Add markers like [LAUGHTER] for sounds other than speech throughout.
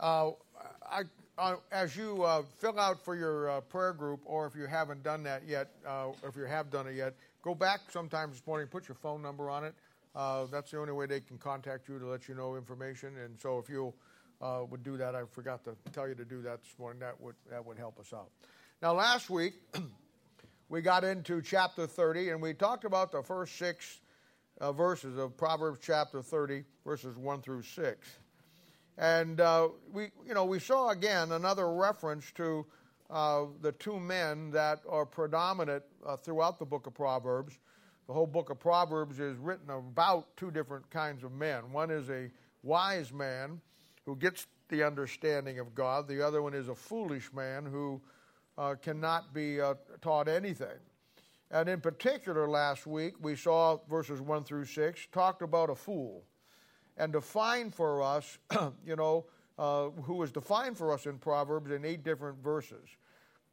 Uh, I, uh, as you uh, fill out for your uh, prayer group, or if you haven't done that yet, uh, if you have done it yet, go back sometime this morning, put your phone number on it. That's the only way they can contact you to let you know information. And so if you would do that, I forgot to tell you to do that this morning. That would that would help us out. Now, last week [CLEARS THROAT] we got into chapter 30, and we talked about the first six verses of Proverbs chapter 30, verses 1 through 6. And uh, we, you know, we saw again another reference to uh, the two men that are predominant uh, throughout the book of Proverbs. The whole book of Proverbs is written about two different kinds of men. One is a wise man who gets the understanding of God. The other one is a foolish man who uh, cannot be uh, taught anything. And in particular, last week we saw verses 1 through 6 talked about a fool and defined for us, [CLEARS THROAT] you know, uh, who was defined for us in Proverbs in eight different verses,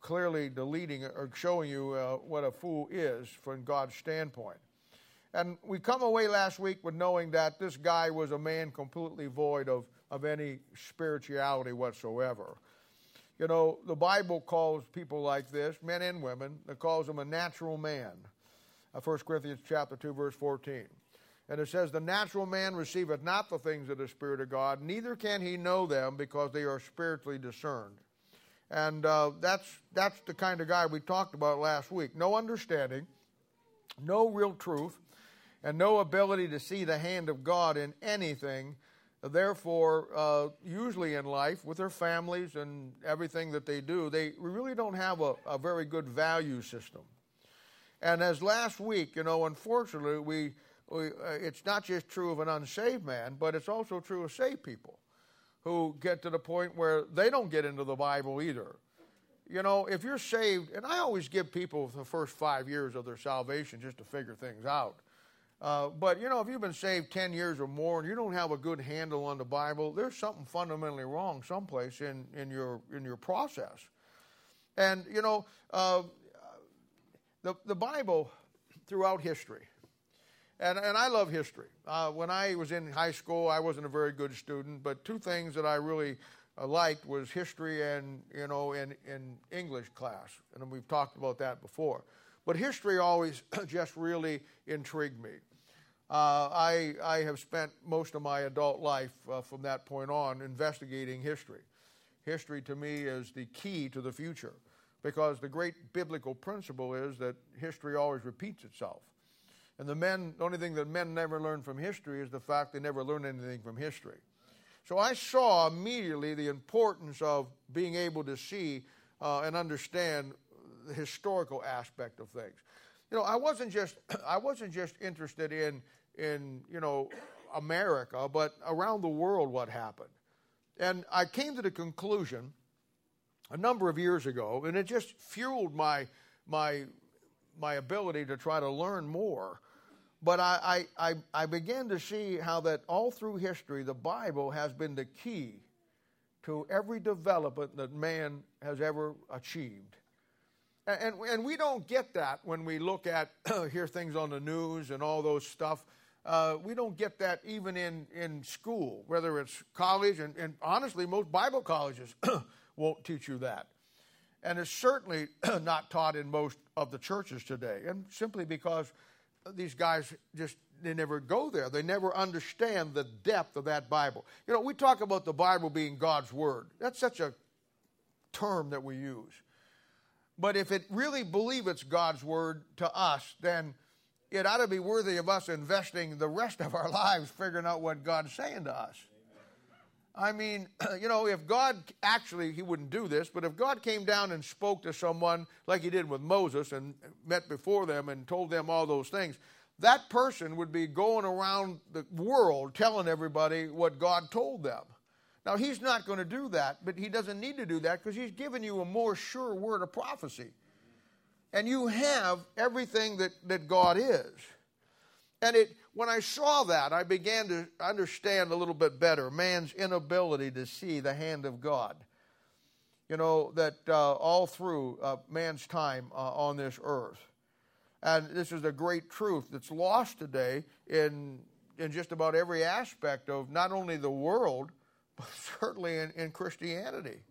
clearly deleting or showing you uh, what a fool is from God's standpoint. And we come away last week with knowing that this guy was a man completely void of, of any spirituality whatsoever. You know, the Bible calls people like this, men and women, it calls them a natural man. Uh, 1 Corinthians chapter 2, verse 14. And it says, The natural man receiveth not the things of the Spirit of God, neither can he know them because they are spiritually discerned. And uh, that's, that's the kind of guy we talked about last week. No understanding, no real truth, and no ability to see the hand of God in anything. Therefore, uh, usually in life, with their families and everything that they do, they really don't have a, a very good value system. And as last week, you know, unfortunately, we it's not just true of an unsaved man, but it's also true of saved people who get to the point where they don't get into the Bible either. You know, if you're saved, and I always give people the first five years of their salvation just to figure things out. Uh, but, you know, if you've been saved 10 years or more and you don't have a good handle on the Bible, there's something fundamentally wrong someplace in, in, your, in your process. And, you know, uh, the, the Bible throughout history, and, and I love history. Uh, when I was in high school, I wasn't a very good student, but two things that I really uh, liked was history and, you know, in, in English class. And we've talked about that before. But history always [CLEARS THROAT] just really intrigued me. Uh, I, I have spent most of my adult life uh, from that point on investigating history. History to me is the key to the future because the great biblical principle is that history always repeats itself. And the men, the only thing that men never learn from history is the fact they never learn anything from history. So I saw immediately the importance of being able to see uh, and understand the historical aspect of things. You know, I wasn't just [CLEARS THROAT] I wasn't just interested in in you know America, but around the world what happened. And I came to the conclusion a number of years ago, and it just fueled my my my ability to try to learn more but I, I, I, began to see how that all through history, the Bible has been the key to every development that man has ever achieved. And, and, and we don't get that when we look at, [CLEARS THROAT] hear things on the news and all those stuff. Uh, we don't get that even in, in school, whether it's college, and, and honestly, most Bible colleges [CLEARS THROAT] won't teach you that. And it's certainly [CLEARS THROAT] not taught in most of the churches today, and simply because these guys just they never go there. They never understand the depth of that Bible. You know, we talk about the Bible being God's word. That's such a term that we use. But if it really believe it's God's word to us, then it ought to be worthy of us investing the rest of our [LAUGHS] lives figuring out what God's saying to us. I mean, [CLEARS THROAT] you know, if God actually, he wouldn't do this, but if God came down and spoke to someone like he did with Moses and met before them and told them all those things, that person would be going around the world telling everybody what God told them. Now, he's not going to do that, but he doesn't need to do that because he's given you a more sure word of prophecy. And you have everything that, that God is. And it, when I saw that, I began to understand a little bit better man's inability to see the hand of God. You know, that uh, all through uh, man's time uh, on this earth. And this is a great truth that's lost today in, in just about every aspect of not only the world, [LAUGHS] but certainly in, in Christianity.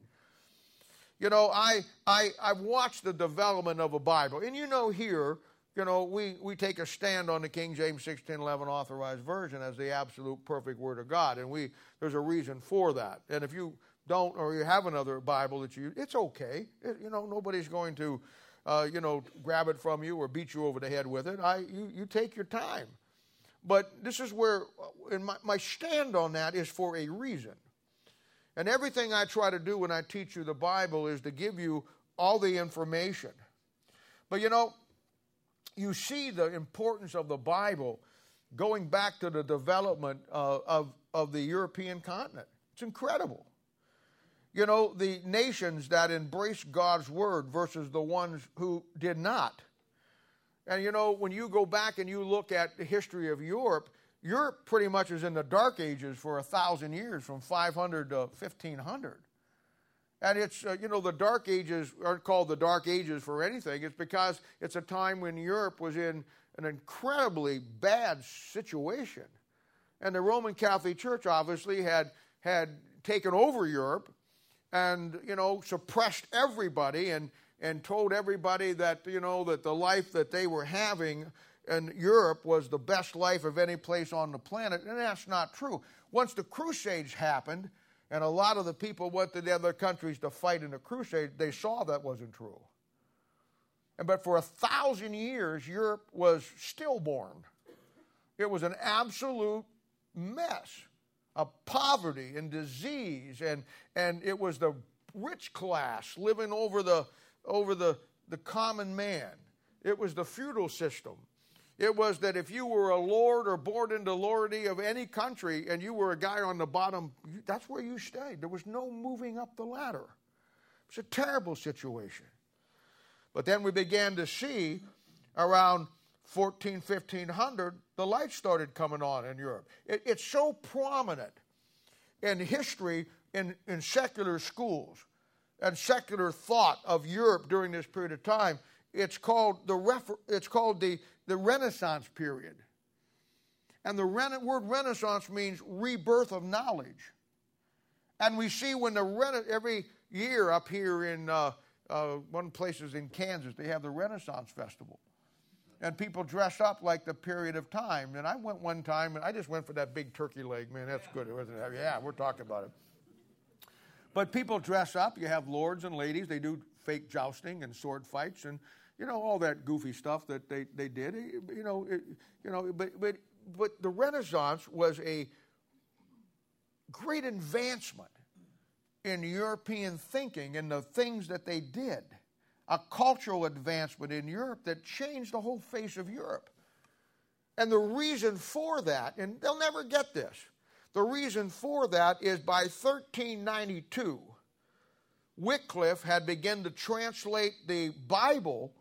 You know, I, I, I've watched the development of a Bible. And you know, here, you know, we, we take a stand on the King James 1611 authorized version as the absolute perfect Word of God. And we, there's a reason for that. And if you don't, or you have another Bible that you, it's okay. It, you know, nobody's going to, uh, you know, grab it from you or beat you over the head with it. I, you, you take your time. But this is where, and my, my stand on that is for a reason. And everything I try to do when I teach you the Bible is to give you all the information. But you know, you see the importance of the Bible going back to the development uh, of, of the European continent. It's incredible. You know, the nations that embraced God's word versus the ones who did not. And you know, when you go back and you look at the history of Europe, Europe pretty much is in the dark ages for a thousand years, from 500 to 1500. And it's, uh, you know, the dark ages aren't called the dark ages for anything. It's because it's a time when Europe was in an incredibly bad situation. And the Roman Catholic Church obviously had, had taken over Europe and, you know, suppressed everybody and, and told everybody that, you know, that the life that they were having in Europe was the best life of any place on the planet, and that's not true. Once the Crusades happened, and a lot of the people went to the other countries to fight in the Crusade, they saw that wasn't true. And but for a thousand years, Europe was stillborn. It was an absolute mess of poverty and disease, and, and it was the rich class living over the over the, the common man. It was the feudal system. It was that if you were a lord or born into lordy of any country and you were a guy on the bottom, that's where you stayed. There was no moving up the ladder. It's a terrible situation. But then we began to see around 14, 1500, the light started coming on in Europe. It, it's so prominent in history in, in secular schools and secular thought of Europe during this period of time. It's called the, refer, it's called the the Renaissance period. And the word Renaissance means rebirth of knowledge. And we see when the Rena- every year up here in uh, uh, one place is in Kansas, they have the Renaissance Festival. And people dress up like the period of time. And I went one time, and I just went for that big turkey leg. Man, that's good, wasn't it? Yeah, we're talking about it. But people dress up. You have lords and ladies. They do fake jousting and sword fights. And you know, all that goofy stuff that they, they did. You know, it, you know, but, but, but the Renaissance was a great advancement in European thinking and the things that they did. A cultural advancement in Europe that changed the whole face of Europe. And the reason for that, and they'll never get this, the reason for that is by 1392, Wycliffe had begun to translate the Bible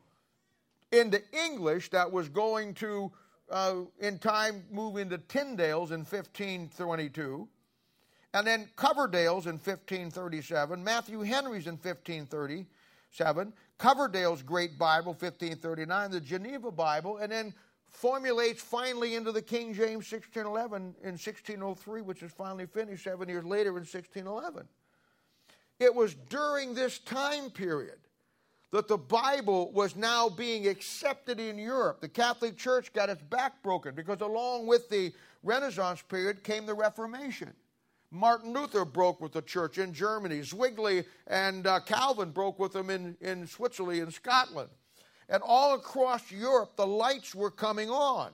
into English that was going to, uh, in time, move into Tyndale's in 1522, and then Coverdale's in 1537, Matthew Henry's in 1537, Coverdale's Great Bible, 1539, the Geneva Bible, and then formulates finally into the King James 1611 in 1603, which is finally finished seven years later in 1611. It was during this time period that the Bible was now being accepted in Europe. The Catholic Church got its back broken because along with the Renaissance period came the Reformation. Martin Luther broke with the church in Germany. Zwingli and uh, Calvin broke with them in, in Switzerland and Scotland. And all across Europe, the lights were coming on.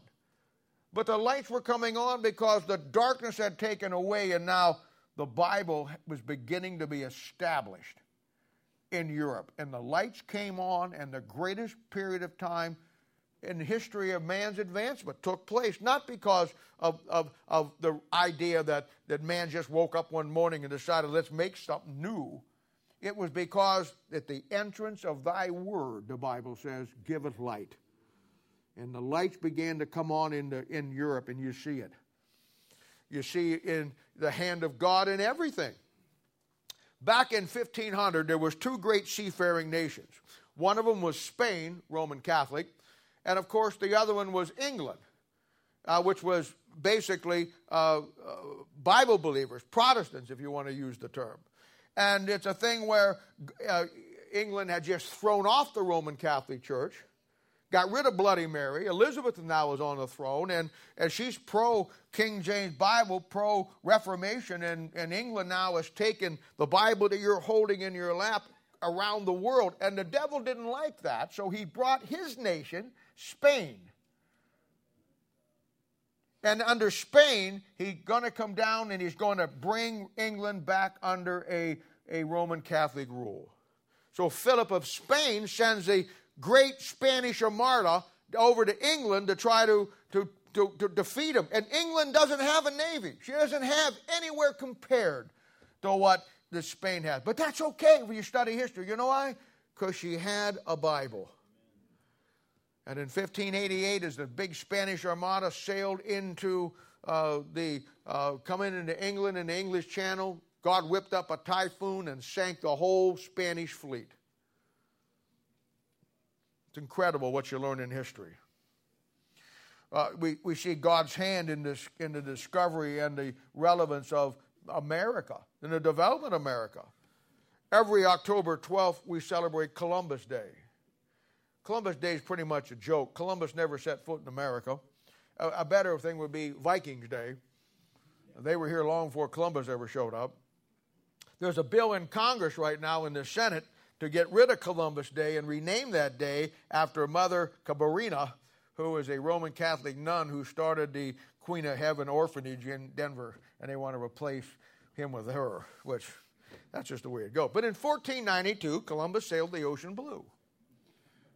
But the lights were coming on because the darkness had taken away, and now the Bible was beginning to be established in Europe. And the lights came on, and the greatest period of time in the history of man's advancement took place, not because of, of, of the idea that, that man just woke up one morning and decided, let's make something new. It was because at the entrance of thy word, the Bible says, giveth light. And the lights began to come on in, the, in Europe, and you see it. You see in the hand of God in everything. Back in 1500, there was two great seafaring nations. One of them was Spain, Roman Catholic, and of course the other one was England, uh, which was basically uh, uh, Bible believers, Protestants, if you want to use the term. And it's a thing where uh, England had just thrown off the Roman Catholic Church, got rid of Bloody Mary. Elizabeth now is on the throne, and, and she's pro King James Bible, pro Reformation, and, and England now has taken the Bible that you're holding in your lap around the world. And the devil didn't like that, so he brought his nation, Spain. And under Spain, he's going to come down and he's going to bring England back under a, a Roman Catholic rule. So Philip of Spain sends a great Spanish armada over to England to try to, to, to, to defeat him. And England doesn't have a navy. She doesn't have anywhere compared to what the Spain has. But that's okay when you study history. You know why? Because she had a Bible. And in 1588, as the big Spanish Armada sailed into uh, the uh, coming into England in the English Channel, God whipped up a typhoon and sank the whole Spanish fleet. It's incredible what you learn in history. Uh, we, we see God's hand in, this, in the discovery and the relevance of America, in the development of America. Every October 12th, we celebrate Columbus Day. Columbus Day is pretty much a joke. Columbus never set foot in America. A, a better thing would be Vikings Day. They were here long before Columbus ever showed up. There's a bill in Congress right now in the Senate to get rid of Columbus Day and rename that day after Mother Cabrini, who is a Roman Catholic nun who started the Queen of Heaven orphanage in Denver, and they want to replace him with her, which that's just the way it goes. But in 1492, Columbus sailed the ocean blue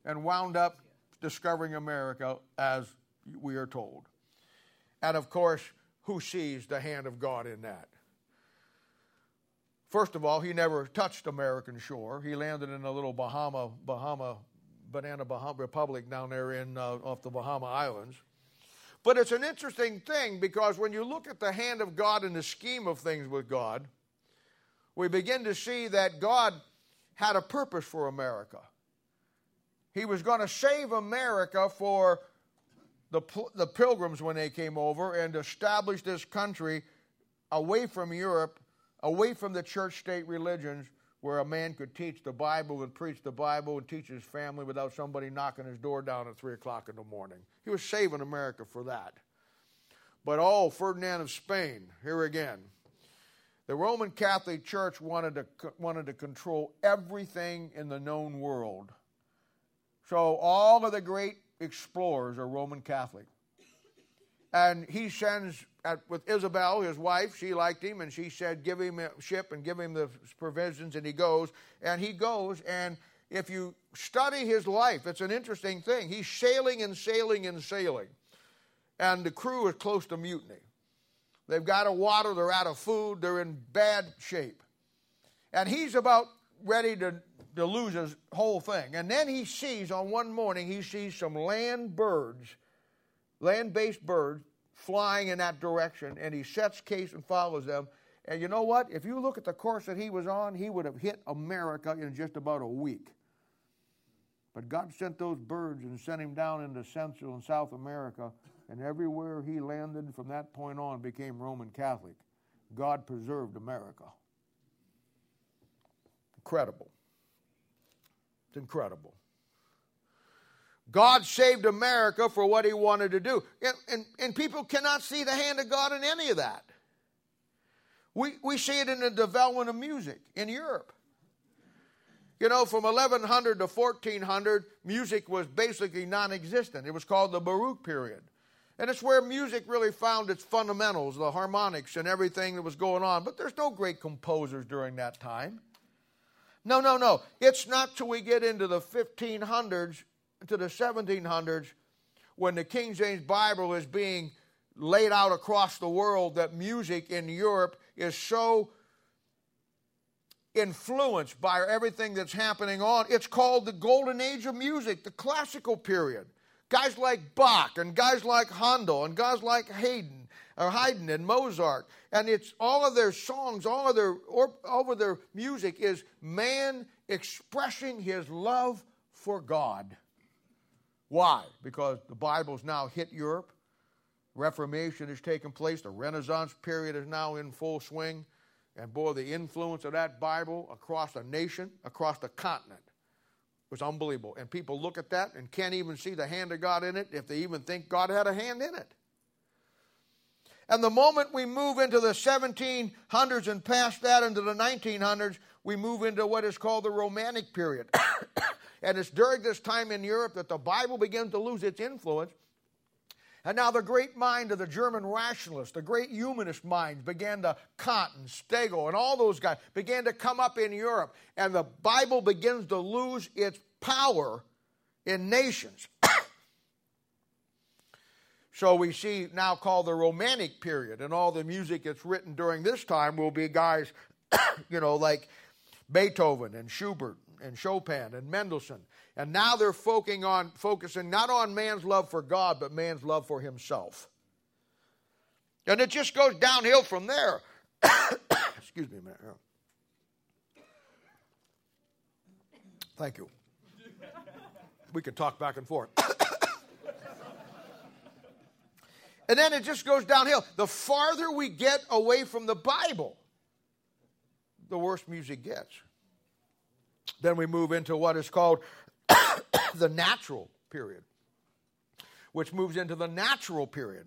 and wound up discovering America as we are told. And of course, who sees the hand of God in that? First of all, he never touched American shore. He landed in a little Bahama, Bahama, banana Bahama Republic down there in uh, off the Bahama Islands. But it's an interesting thing because when you look at the hand of God in the scheme of things with God, we begin to see that God had a purpose for America. He was going to save America for the, the pilgrims when they came over and establish this country away from Europe, away from the church state religions, where a man could teach the Bible and preach the Bible and teach his family without somebody knocking his door down at 3 o'clock in the morning. He was saving America for that. But oh, Ferdinand of Spain, here again. The Roman Catholic Church wanted to, wanted to control everything in the known world so all of the great explorers are Roman Catholic. And he sends at, with Isabel, his wife, she liked him, and she said, Give him a ship and give him the provisions, and he goes. And he goes, and if you study his life, it's an interesting thing. He's sailing and sailing and sailing, and the crew is close to mutiny. They've got of water, they're out of food, they're in bad shape. And he's about ready to to lose his whole thing. And then he sees on one morning, he sees some land birds, land based birds, flying in that direction, and he sets case and follows them. And you know what? If you look at the course that he was on, he would have hit America in just about a week. But God sent those birds and sent him down into Central and South America, and everywhere he landed from that point on became Roman Catholic. God preserved America. Incredible. It's incredible. God saved America for what he wanted to do. And, and, and, people cannot see the hand of God in any of that. We, we see it in the development of music in Europe. You know, from 1100 to 1400, music was basically non existent. It was called the Baroque period. And it's where music really found its fundamentals, the harmonics and everything that was going on. But there's no great composers during that time. No, no, no. It's not till we get into the 1500s to the 1700s when the King James Bible is being laid out across the world that music in Europe is so influenced by everything that's happening on. It's called the golden age of music, the classical period. Guys like Bach and guys like Handel and guys like Haydn or Haydn and Mozart, and it's all of their songs, all of their all of their music is man expressing his love for God. Why? Because the Bible's now hit Europe. Reformation has taken place. The Renaissance period is now in full swing. And boy, the influence of that Bible across a nation, across the continent, was unbelievable. And people look at that and can't even see the hand of God in it if they even think God had a hand in it. And the moment we move into the 1700s and past that into the 1900s, we move into what is called the Romantic period. And it's during this time in Europe that the Bible begins to lose its influence. And now the great mind of the German rationalists, the great humanist minds began to, Kant and Hegel and all those guys began to come up in Europe. And the Bible begins to lose its power in nations. [COUGHS] So we see now called the Romantic period, and all the music that's written during this time will be guys, [COUGHS] you know, like Beethoven and Schubert and Chopin and Mendelssohn. And now they're focusing on focusing not on man's love for God, but man's love for himself. And it just goes downhill from there. [COUGHS] Excuse me a minute. Thank you. We can talk back and forth. [COUGHS] And then it just goes downhill. The farther we get away from the Bible, the worse music gets. Then we move into what is called [COUGHS] the natural period, which moves into the natural period.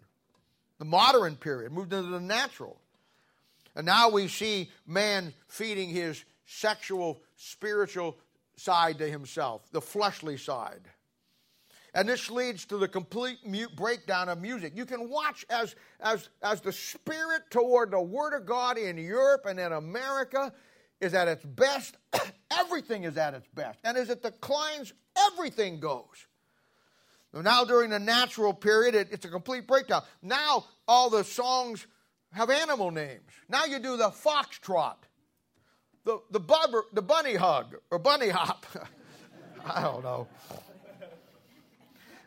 The modern period moved into the natural. And now we see man feeding his sexual, spiritual side to himself, the fleshly side. And this leads to the complete breakdown of music. You can watch as, as, as the spirit toward the Word of God in Europe and in America is at its best, [COUGHS] everything is at its best. And as it declines, everything goes. Now, during the natural period, it, it's a complete breakdown. Now, all the songs have animal names. Now you do the foxtrot, the, the, bubber, the bunny hug, or bunny hop. [LAUGHS] I don't know.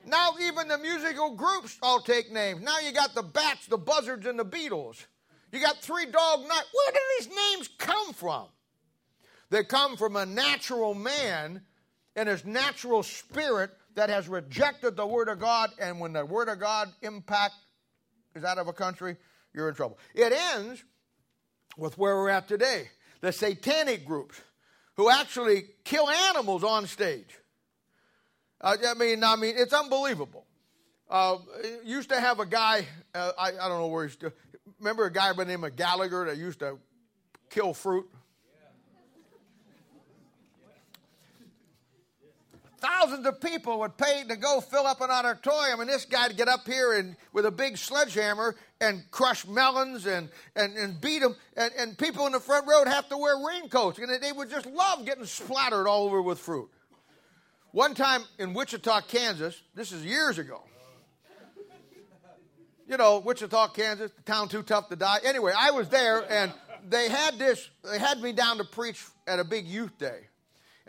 Now even the musical groups all take names. Now you got the Bats, the Buzzards, and the Beatles. You got Three Dog Night. Where do these names come from? They come from a natural man and his natural spirit that has rejected the Word of God. And when the Word of God impact is out of a country, you're in trouble. It ends with where we're at today the satanic groups who actually kill animals on stage. Uh, I mean, I mean, it's unbelievable. Uh, used to have a guy. Uh, I, I don't know where he's. Remember a guy by the name of Gallagher that used to kill fruit. Thousands of people would pay to go fill up an auditorium, and this guy'd get up here and with a big sledgehammer and crush melons and, and, and beat them. And, and people in the front row would have to wear raincoats, and they would just love getting splattered all over with fruit. One time in Wichita, Kansas, this is years ago. You know, Wichita, Kansas, the town too tough to die. Anyway, I was there and they had this, they had me down to preach at a big youth day.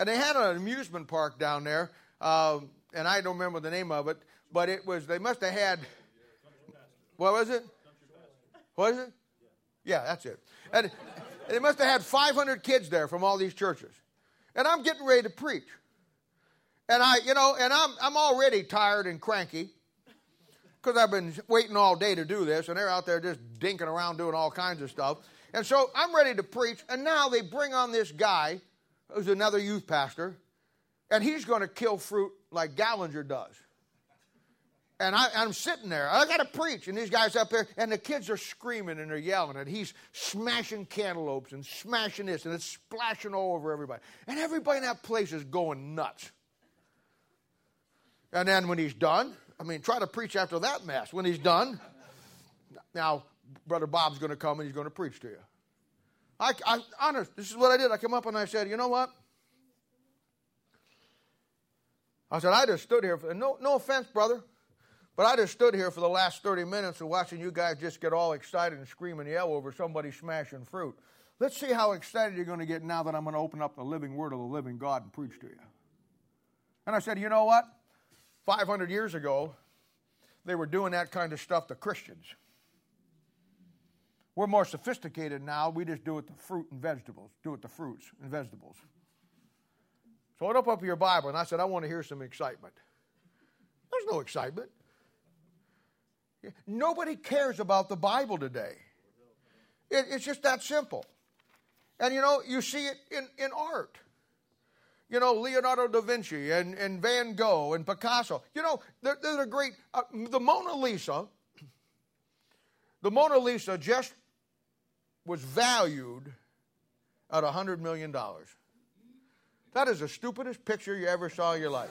And they had an amusement park down there, um, and I don't remember the name of it, but it was, they must have had, what was it? What is it? Yeah, that's it. And they must have had 500 kids there from all these churches. And I'm getting ready to preach. And I, you know, and I'm, I'm already tired and cranky because I've been waiting all day to do this, and they're out there just dinking around doing all kinds of stuff. And so I'm ready to preach, and now they bring on this guy who's another youth pastor, and he's going to kill fruit like Gallagher does. And I, am sitting there. I got to preach, and these guys up there, and the kids are screaming and they're yelling, and he's smashing cantaloupes and smashing this, and it's splashing all over everybody. And everybody in that place is going nuts. And then when he's done, I mean, try to preach after that mess. When he's done, now Brother Bob's going to come and he's going to preach to you. I, I honest, this is what I did. I came up and I said, you know what? I said, I just stood here for no, no offense, brother, but I just stood here for the last 30 minutes of watching you guys just get all excited and scream and yell over somebody smashing fruit. Let's see how excited you're going to get now that I'm going to open up the living word of the living God and preach to you. And I said, you know what? 500 years ago, they were doing that kind of stuff to Christians. We're more sophisticated now. We just do it the fruit and vegetables, do it the fruits and vegetables. So I opened up your Bible and I said, I want to hear some excitement. There's no excitement. Nobody cares about the Bible today. It, it's just that simple. And you know, you see it in, in art. You know, Leonardo da Vinci and, and Van Gogh and Picasso. You know, they're, they're great. Uh, the Mona Lisa, the Mona Lisa just was valued at $100 million. That is the stupidest picture you ever saw in your life.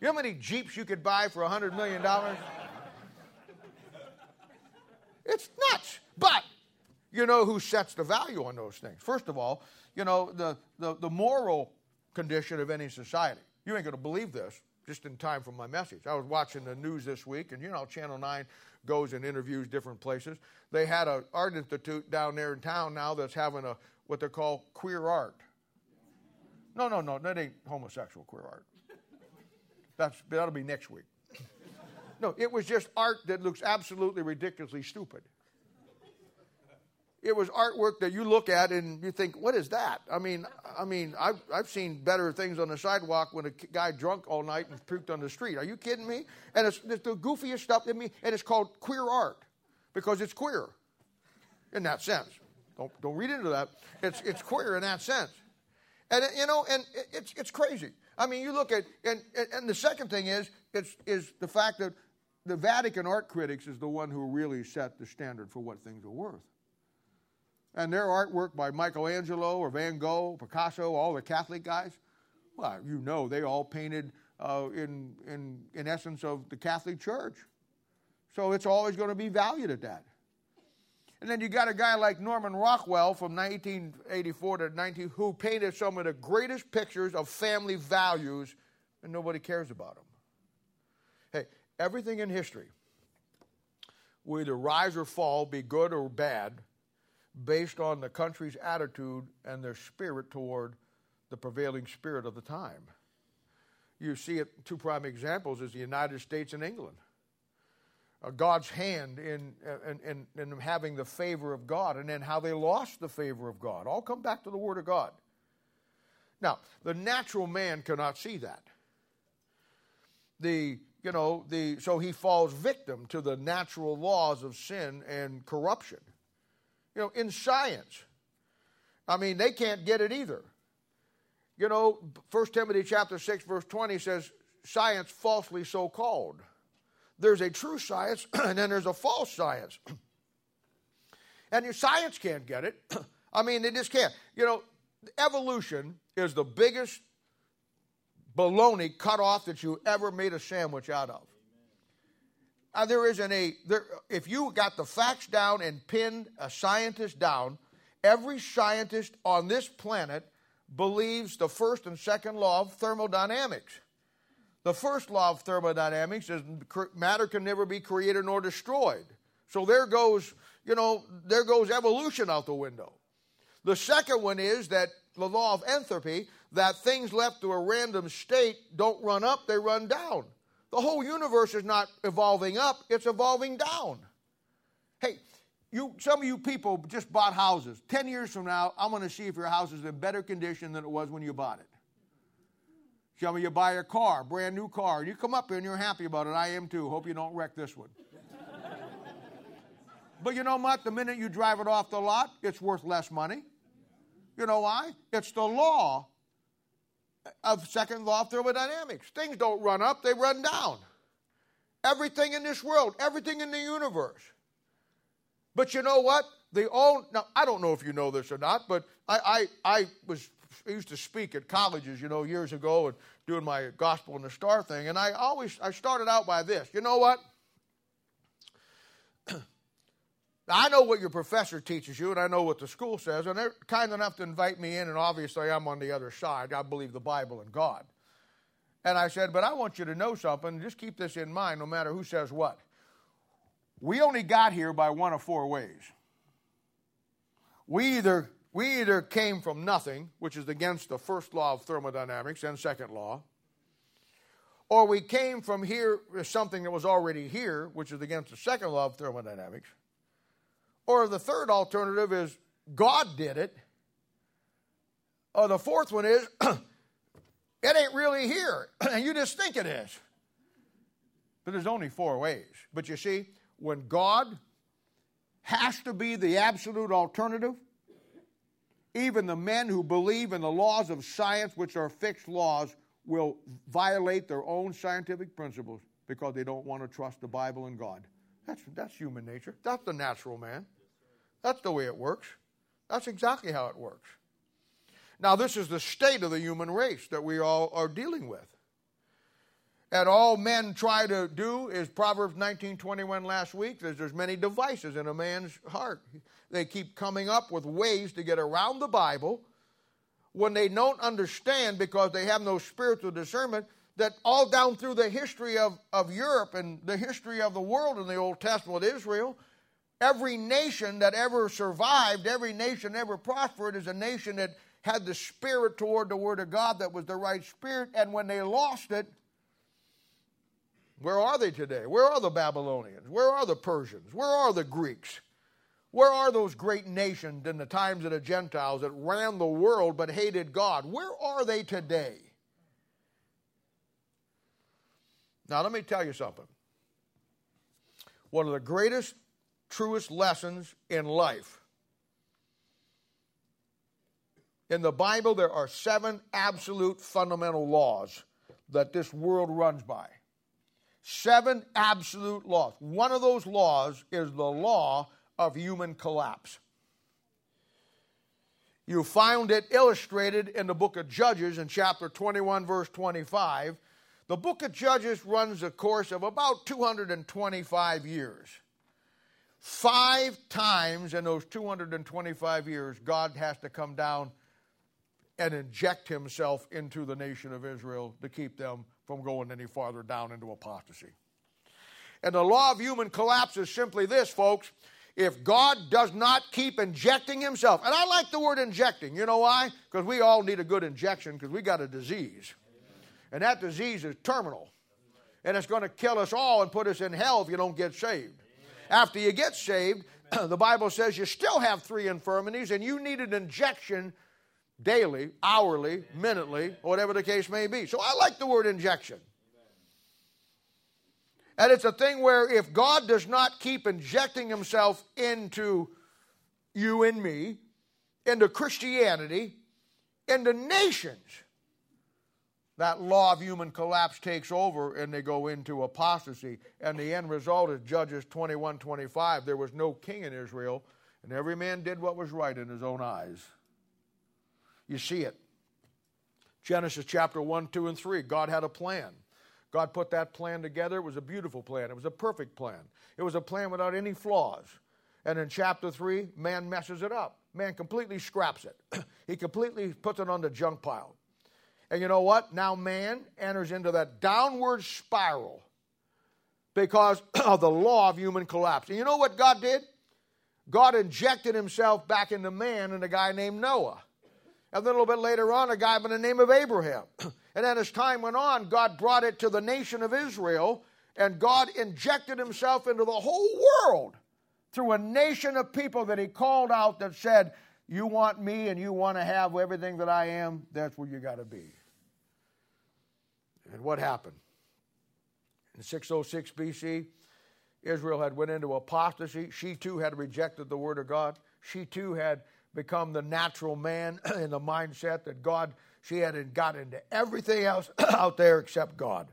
You know how many Jeeps you could buy for $100 million? It's nuts. But you know who sets the value on those things. First of all, you know, the, the, the moral condition of any society. You ain't going to believe this just in time for my message. I was watching the news this week, and you know, Channel 9 goes and interviews different places. They had an art institute down there in town now that's having a what they call queer art. No, no, no, that ain't homosexual queer art. That's, that'll be next week. No, it was just art that looks absolutely ridiculously stupid. It was artwork that you look at and you think, "What is that?" I mean, I mean, I've I've seen better things on the sidewalk when a guy drunk all night and puked on the street. Are you kidding me? And it's, it's the goofiest stuff in me, and it's called queer art because it's queer in that sense. Don't don't read into that. It's it's queer in that sense. And you know, and it's it's crazy. I mean, you look at and and the second thing is it's is the fact that the Vatican art critics is the one who really set the standard for what things are worth. And their artwork by Michelangelo or Van Gogh, Picasso, all the Catholic guys, well, you know, they all painted uh, in, in, in essence of the Catholic Church. So it's always going to be valued at that. And then you got a guy like Norman Rockwell from 1984 to 19, who painted some of the greatest pictures of family values, and nobody cares about them. Hey, everything in history will either rise or fall, be good or bad, based on the country's attitude and their spirit toward the prevailing spirit of the time. You see it, two prime examples is the United States and England uh, God's hand in, in, in, in having the favor of God, and then how they lost the favor of God. All come back to the Word of God. Now, the natural man cannot see that. The you know the so he falls victim to the natural laws of sin and corruption. You know, in science, I mean, they can't get it either. You know, 1 Timothy chapter 6, verse 20 says, science falsely so called there's a true science [CLEARS THROAT] and then there's a false science. [CLEARS THROAT] and your science can't get it. [CLEARS THROAT] I mean, they just can't. You know, evolution is the biggest baloney cut off that you ever made a sandwich out of. Uh, there isn't a there, if you got the facts down and pinned a scientist down, every scientist on this planet believes the first and second law of thermodynamics. The first law of thermodynamics is matter can never be created nor destroyed. So there goes, you know, there goes evolution out the window. The second one is that the law of entropy, that things left to a random state don't run up, they run down. The whole universe is not evolving up, it's evolving down. Hey, you, some of you people just bought houses. Ten years from now, I'm going to see if your house is in better condition than it was when you bought it. Some of you buy a car, brand new car, and you come up here and you're happy about it. I am too. Hope you don't wreck this one. [LAUGHS] but you know what? The minute you drive it off the lot, it's worth less money. You know why? It's the law of second law of thermodynamics. Things don't run up, they run down. Everything in this world, everything in the universe. But you know what? The own now I don't know if you know this or not, but I I, I was I used to speak at colleges, you know, years ago and doing my gospel in the star thing, and I always I started out by this. You know what? I know what your professor teaches you, and I know what the school says, and they're kind enough to invite me in, and obviously I'm on the other side. I believe the Bible and God. And I said, but I want you to know something. Just keep this in mind, no matter who says what. We only got here by one of four ways. We either we either came from nothing, which is against the first law of thermodynamics and second law, or we came from here something that was already here, which is against the second law of thermodynamics, or the third alternative is God did it, or the fourth one is [CLEARS THROAT] it ain't really here, and [CLEARS THROAT] you just think it is. But there's only four ways. But you see, when God has to be the absolute alternative, even the men who believe in the laws of science, which are fixed laws, will violate their own scientific principles because they don't want to trust the Bible and God. That's, that's human nature. That's the natural man. That's the way it works. That's exactly how it works. Now, this is the state of the human race that we all are dealing with. And all men try to do is Proverbs 19:21 last week. There's, there's many devices in a man's heart. They keep coming up with ways to get around the Bible when they don't understand because they have no spiritual discernment that all down through the history of, of Europe and the history of the world in the Old Testament Israel, every nation that ever survived, every nation ever prospered is a nation that had the spirit toward the Word of God that was the right spirit, and when they lost it, where are they today? Where are the Babylonians? Where are the Persians? Where are the Greeks? Where are those great nations in the times of the Gentiles that ran the world but hated God? Where are they today? Now, let me tell you something. One of the greatest, truest lessons in life. In the Bible, there are seven absolute fundamental laws that this world runs by. Seven absolute laws. One of those laws is the law of human collapse. You find it illustrated in the book of Judges in chapter 21, verse 25. The book of Judges runs a course of about 225 years. Five times in those 225 years, God has to come down and inject himself into the nation of Israel to keep them from going any farther down into apostasy. And the law of human collapse is simply this, folks. If God does not keep injecting himself, and I like the word injecting, you know why? Because we all need a good injection because we got a disease. And that disease is terminal. And it's going to kill us all and put us in hell if you don't get saved. After you get saved, [CLEARS THROAT] the Bible says you still have three infirmities and you need an injection daily, hourly, minutely, whatever the case may be. So I like the word injection. And it's a thing where if God does not keep injecting himself into you and me, into Christianity, into nations, that law of human collapse takes over and they go into apostasy. And the end result is Judges 21 25. There was no king in Israel, and every man did what was right in his own eyes. You see it. Genesis chapter 1, 2, and 3. God had a plan. God put that plan together. It was a beautiful plan. It was a perfect plan. It was a plan without any flaws. And in chapter 3, man messes it up. Man completely scraps it. [CLEARS THROAT] he completely puts it on the junk pile. And you know what? Now man enters into that downward spiral because [CLEARS THROAT] of the law of human collapse. And you know what God did? God injected himself back into man in a guy named Noah. And then a little bit later on, a guy by the name of Abraham. [CLEARS THROAT] and then as time went on, God brought it to the nation of Israel, and God injected himself into the whole world through a nation of people that he called out that said, You want me and you want to have everything that I am, that's where you got to be. And what happened? In 606 BC, Israel had went into apostasy. She too had rejected the word of God. She too had become the natural man [CLEARS THROAT] in the mindset that God, she had got into everything else [CLEARS THROAT] out there except God.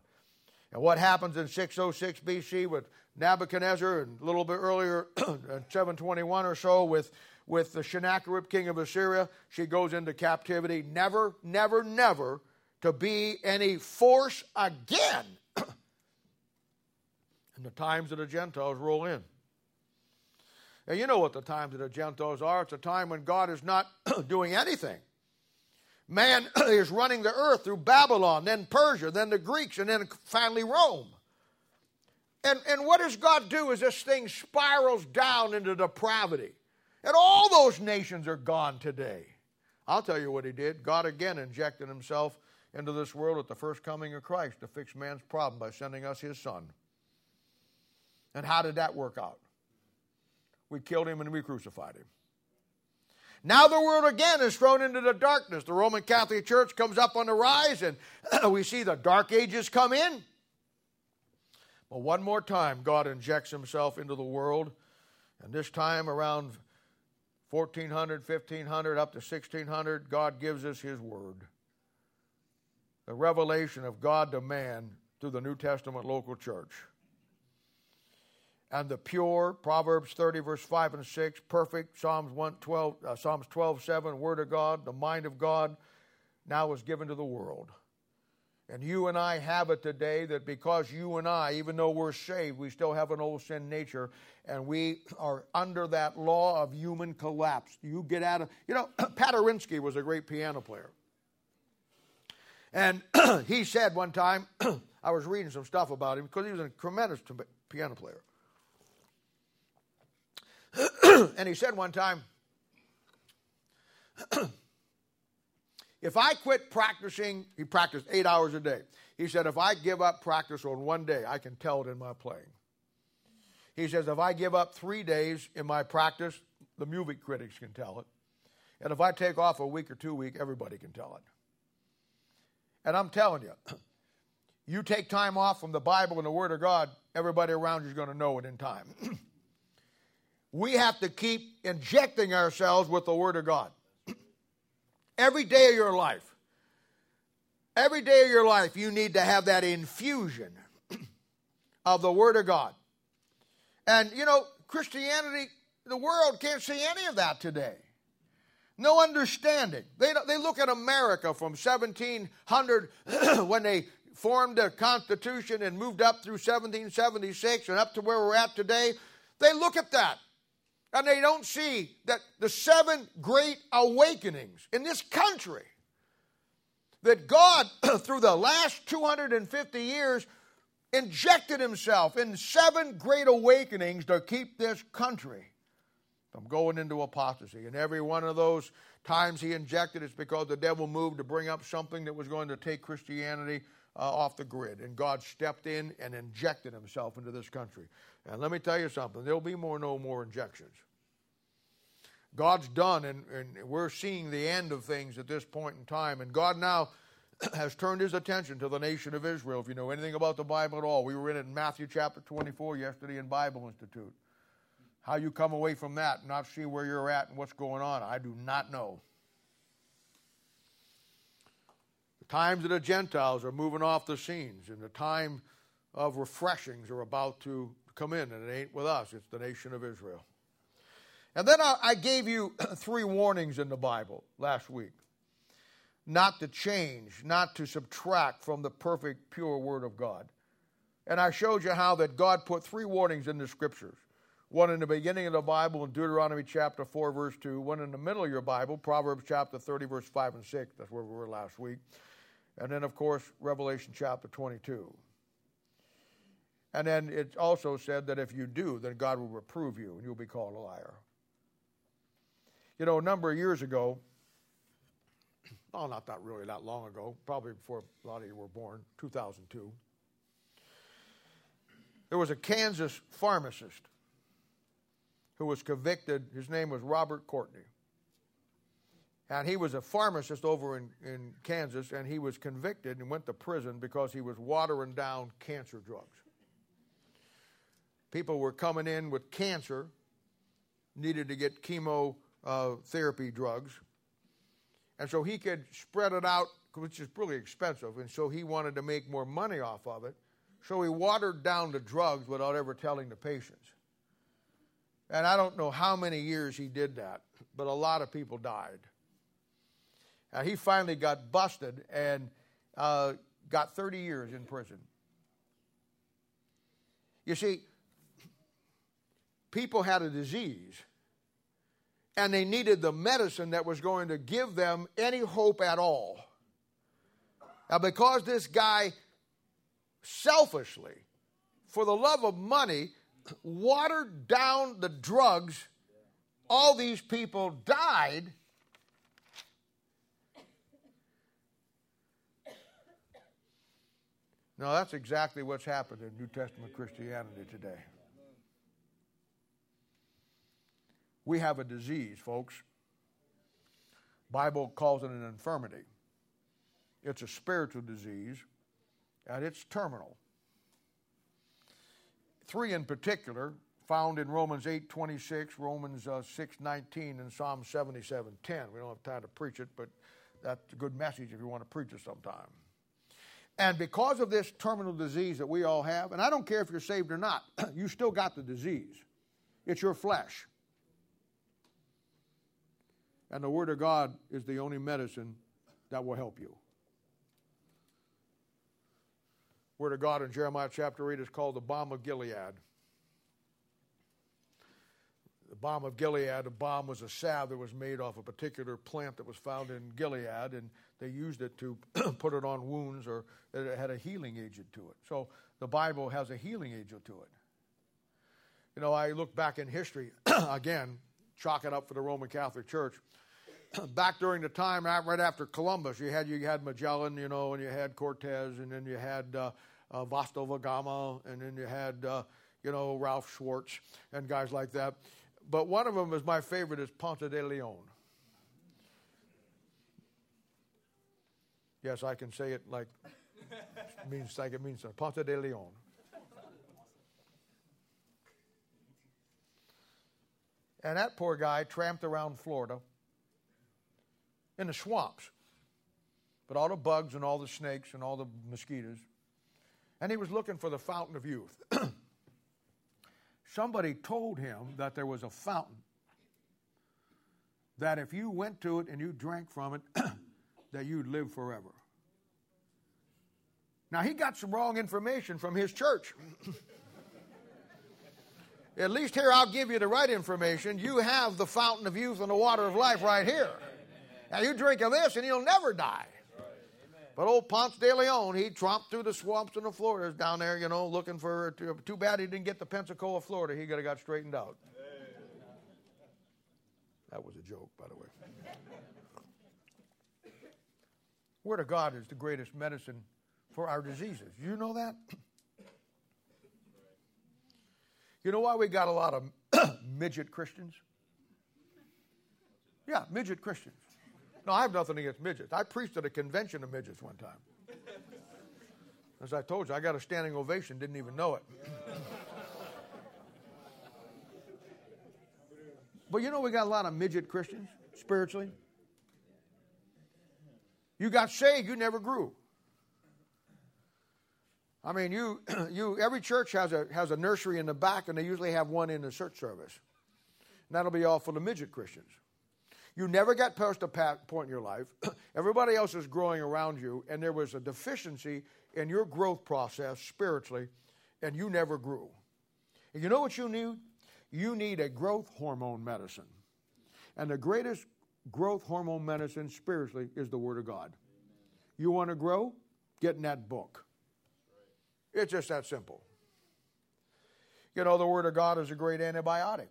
And what happens in 606 BC with Nebuchadnezzar and a little bit earlier, [CLEARS THROAT] 721 or so, with, with the Sennacherib, king of Assyria, she goes into captivity, never, never, never to be any force again. [CLEARS THROAT] and the times of the Gentiles roll in. Now, you know what the times of the Gentiles are. It's a time when God is not [CLEARS THROAT] doing anything. Man [CLEARS THROAT] is running the earth through Babylon, then Persia, then the Greeks, and then finally Rome. And, and what does God do as this thing spirals down into depravity? And all those nations are gone today. I'll tell you what he did. God again injected himself into this world at the first coming of Christ to fix man's problem by sending us his son. And how did that work out? We killed him and we crucified him. Now the world again is thrown into the darkness. The Roman Catholic Church comes up on the rise, and [CLEARS THROAT] we see the Dark Ages come in. But one more time, God injects himself into the world, and this time around 1400, 1500, up to 1600, God gives us his word. The revelation of God to man through the New Testament local church. And the pure, Proverbs 30, verse 5 and 6, perfect, Psalms 112, uh, Psalms 12, 7, Word of God, the mind of God, now is given to the world. And you and I have it today that because you and I, even though we're saved, we still have an old sin nature and we are under that law of human collapse. You get out of, you know, [CLEARS THROAT] Paderewski was a great piano player. And [CLEARS THROAT] he said one time, [CLEARS THROAT] I was reading some stuff about him because he was a tremendous piano player. [CLEARS THROAT] and he said one time, if I quit practicing, he practiced eight hours a day. He said, if I give up practice on one day, I can tell it in my playing. He says, if I give up three days in my practice, the music critics can tell it. And if I take off a week or two week, everybody can tell it. And I'm telling you, [CLEARS THROAT] you take time off from the Bible and the Word of God, everybody around you is going to know it in time. [CLEARS THROAT] we have to keep injecting ourselves with the Word of God. [CLEARS THROAT] Every day of your life. Every day of your life, you need to have that infusion of the Word of God. And, you know, Christianity, the world can't see any of that today. No understanding. They, they look at America from 1700 [CLEARS THROAT] when they formed the Constitution and moved up through 1776 and up to where we're at today. They look at that and they don't see that the seven great awakenings in this country that God, [CLEARS THROAT] through the last 250 years, injected himself in seven great awakenings to keep this country from going into apostasy. And every one of those times he injected, it's because the devil moved to bring up something that was going to take Christianity uh, off the grid. And God stepped in and injected himself into this country. And let me tell you something there'll be more, no more injections. God's done, and, and we're seeing the end of things at this point in time. And God now [CLEARS THROAT] has turned his attention to the nation of Israel. If you know anything about the Bible at all, we were in it in Matthew chapter 24 yesterday in Bible Institute. How you come away from that not see where you're at and what's going on, I do not know. The times of the Gentiles are moving off the scenes, and the time of refreshings are about to come in, and it ain't with us, it's the nation of Israel. And then I, gave you [CLEARS THROAT] three warnings in the Bible last week not to change, not to subtract from the perfect, pure Word of God. And I showed you how that God put three warnings in the Scriptures one in the beginning of the Bible in Deuteronomy chapter 4, verse 2, one in the middle of your Bible, Proverbs chapter 30, verse 5 and 6. That's where we were last week. And then, of course, Revelation chapter 22. And then it also said that if you do, then God will reprove you and you'll be called a liar. You know, a number of years ago, [CLEARS THROAT] oh, not that really that long ago, probably before a lot of you were born, 2002, there was a Kansas pharmacist who was convicted. His name was Robert Courtney. And he was a pharmacist over in, in Kansas, and he was convicted and went to prison because he was watering down cancer drugs. People were coming in with cancer, needed to get chemotherapy uh, drugs. And so he could spread it out, which is really expensive, and so he wanted to make more money off of it. So he watered down the drugs without ever telling the patients. And I don't know how many years he did that, but a lot of people died. And he finally got busted and uh, got 30 years in prison. You see, people had a disease and they needed the medicine that was going to give them any hope at all. Now, because this guy selfishly, for the love of money, watered down the drugs, all these people died. No, that's exactly what's happened in New Testament Christianity today. We have a disease, folks. Bible calls it an infirmity. It's a spiritual disease, and it's terminal. Three in particular found in Romans 8:26, Romans uh, 6:19, and Psalm 77:10. We don't have time to preach it, but that's a good message if you want to preach it sometime. And because of this terminal disease that we all have, and I don't care if you're saved or not, [CLEARS THROAT] you still got the disease. It's your flesh. And the Word of God is the only medicine that will help you. Word of God in Jeremiah chapter 8 is called the balm of Gilead. The balm of Gilead, a balm was a salve that was made off a particular plant that was found in Gilead, and they used it to [CLEARS THROAT] put it on wounds or it had a healing agent to it. So the Bible has a healing agent to it. You know, I look back in history, [CLEARS THROAT] again, chalk it up for the Roman Catholic Church. [CLEARS THROAT] back during the time right after Columbus, you had you had Magellan, you know, and you had Cortez, and then you had uh, uh, Vasco da Gama, and then you had uh, you know Ralph Schwartz and guys like that. But one of them is my favorite is Ponce de Leon. Yes, I can say it like [LAUGHS] means like it means Ponce de Leon. And that poor guy tramped around Florida in the swamps. But all the bugs and all the snakes and all the mosquitoes. And he was looking for the fountain of youth. [CLEARS THROAT] Somebody told him that there was a fountain, that if you went to it and you drank from it, [CLEARS THROAT] that you'd live forever. Now, he got some wrong information from his church. [CLEARS THROAT] At least here, I'll give you the right information. You have the fountain of youth and the water of life right here. Now you drink of this and you'll never die. But old Ponce de Leon, he tromped through the swamps and the Floridas down there, you know, looking for. Too bad he didn't get the Pensacola, Florida. He could have got straightened out. That was a joke, by the way. Word of God is the greatest medicine for our diseases. You know that? [CLEARS THROAT] You know why we got a lot of [CLEARS THROAT] midget Christians? Yeah, midget Christians. No, I have nothing against midgets. I preached at a convention of midgets one time. As I told you, I got a standing ovation, didn't even know it. but you know, we got a lot of midget Christians spiritually. You got saved, you never grew. I mean, you, [CLEARS THROAT] you, every church has a, has a nursery in the back, and they usually have one in the church service. And that'll be all for the midget Christians. You never got past a point in your life. [CLEARS THROAT] Everybody else is growing around you, and there was a deficiency in your growth process spiritually, and you never grew. And you know what you need? You need a growth hormone medicine. And the greatest growth hormone medicine spiritually is the Word of God. You want to grow? Get in that book. It's just that simple. You know, the Word of God is a great antibiotic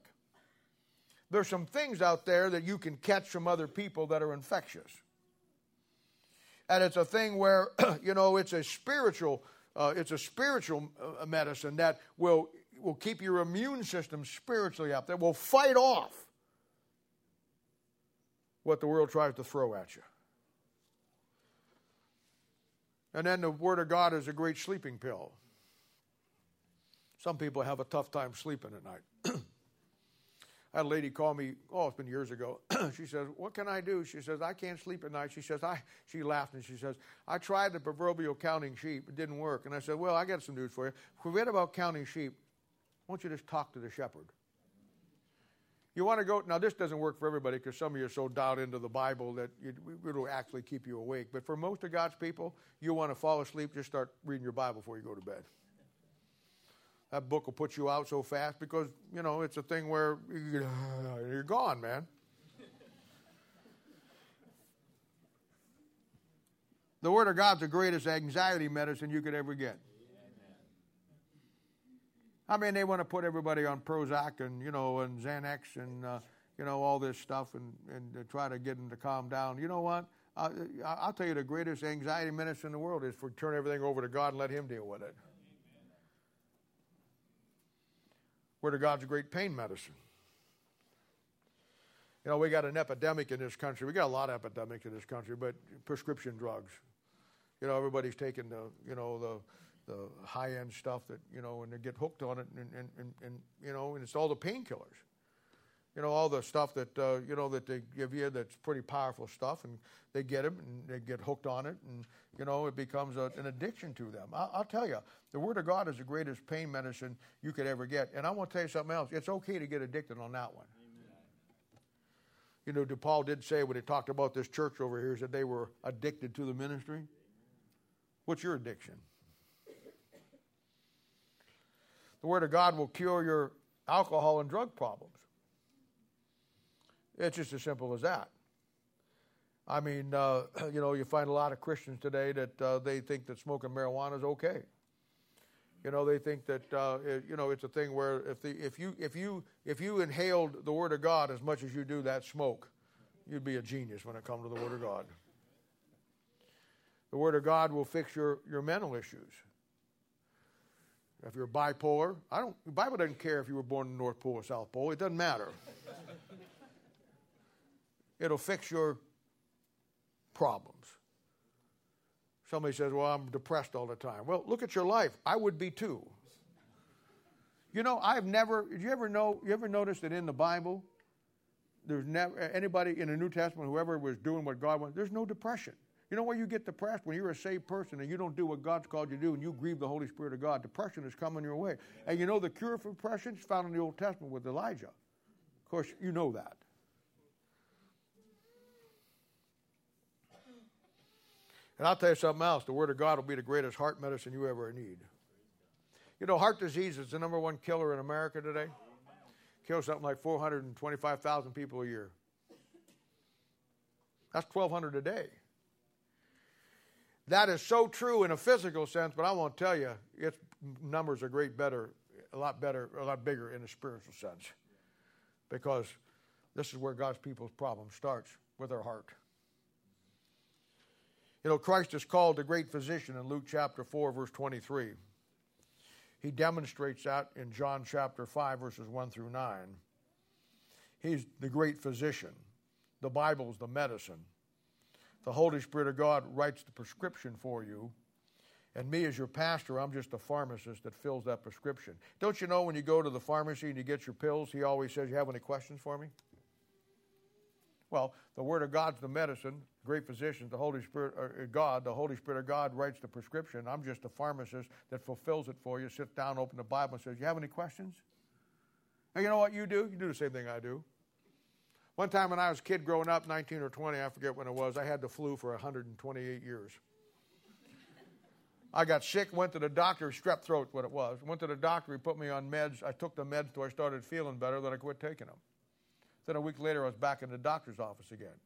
there's some things out there that you can catch from other people that are infectious. And it's a thing where, [CLEARS THROAT] you know, it's a spiritual, uh, it's a spiritual uh, medicine that will, will keep your immune system spiritually up. That will fight off what the world tries to throw at you. And then the Word of God is a great sleeping pill. Some people have a tough time sleeping at night. [CLEARS THROAT] Had a lady call me, oh, it's been years ago. [CLEARS THROAT] she says, What can I do? She says, I can't sleep at night. She says, I she laughed and she says, I tried the proverbial counting sheep, it didn't work. And I said, Well, I got some news for you. Forget about counting sheep. Why don't you just talk to the shepherd? You want to go, now this doesn't work for everybody because some of you are so dialed into the Bible that it, will actually keep you awake. But for most of God's people, you want to fall asleep, just start reading your Bible before you go to bed that book will put you out so fast because, you know, it's a thing where [SIGHS] you're gone, man. the Word of God's the greatest anxiety medicine you could ever get. I mean, they want to put everybody on Prozac and, you know, and Xanax and, uh, you know, all this stuff and, and try to get them to calm down. You know what? I'll, I'll tell you the greatest anxiety medicine in the world is for turn everything over to God and let Him deal with it. Word of God's great pain medicine. You know, we got an epidemic in this country. We got a lot of epidemics in this country, but prescription drugs. You know, everybody's taking the, you know, the the high end stuff that you know, and they get hooked on it, and, and, and, and you know, and it's all the painkillers. You know, all the stuff that uh, you know that they give you that's pretty powerful stuff, and they get them and they get hooked on it, and you know it becomes a, an addiction to them. I'll, I'll tell you, the Word of God is the greatest pain medicine you could ever get. And I want to tell you something else. It's okay to get addicted on that one. You know, Paul did say when he talked about this church over here, that they were addicted to the ministry. What's your addiction? The Word of God will cure your alcohol and drug problems. It's just as simple as that. I mean, uh, [CLEARS THROAT] you know, you find a lot of Christians today that uh, they think that smoking marijuana is okay. You know, they think that uh, it, you know it's a thing where if the if you if you if you inhaled the Word of God as much as you do that smoke, you'd be a genius when it comes to the Word of God. The Word of God will fix your, your mental issues. If you're bipolar, I don't. The Bible doesn't care if you were born in the North Pole or South Pole. It doesn't matter. It'll fix your problems. Somebody says, "Well, I'm depressed all the time." Well, look at your life. I would be too. You know, I've never. Did you ever know? You ever notice that in the Bible, there's never anybody in the New Testament, whoever was doing what God wants. There's no depression. You know where you get depressed? When you're a saved person and you don't do what God's called you to do and you grieve the Holy Spirit of God, depression is coming your way. And you know the cure for depression is found in the Old Testament with Elijah. Of course, you know that. And I'll tell you something else the Word of God will be the greatest heart medicine you ever need. You know, heart disease is the number one killer in America today. Kills something like 425,000 people a year. That's 1,200 a day. That is so true in a physical sense, but I won't tell you, its numbers are great better, a lot better, a lot bigger in a spiritual sense. Because this is where God's people's problem starts with their heart. You know, Christ is called the great physician in Luke chapter 4, verse 23. He demonstrates that in John chapter 5, verses 1 through 9. He's the great physician. The Bible is the medicine. The Holy Spirit of God writes the prescription for you. And me, as your pastor, I'm just a pharmacist that fills that prescription. Don't you know when you go to the pharmacy and you get your pills, he always says, You have any questions for me? Well, the Word of God's the medicine. Great physicians, the Holy Spirit, uh, God, the Holy Spirit of God writes the prescription. I'm just a pharmacist that fulfills it for you. Sits down, open the Bible, and says, "You have any questions?" And you know what you do? You do the same thing I do. One time when I was a kid growing up, 19 or 20, I forget when it was, I had the flu for 128 years. I got sick, went to the doctor, strep throat, what it was. Went to the doctor, he put me on meds. I took the meds until I started feeling better, then I quit taking them. Then a week later, I was back in the doctor's office again.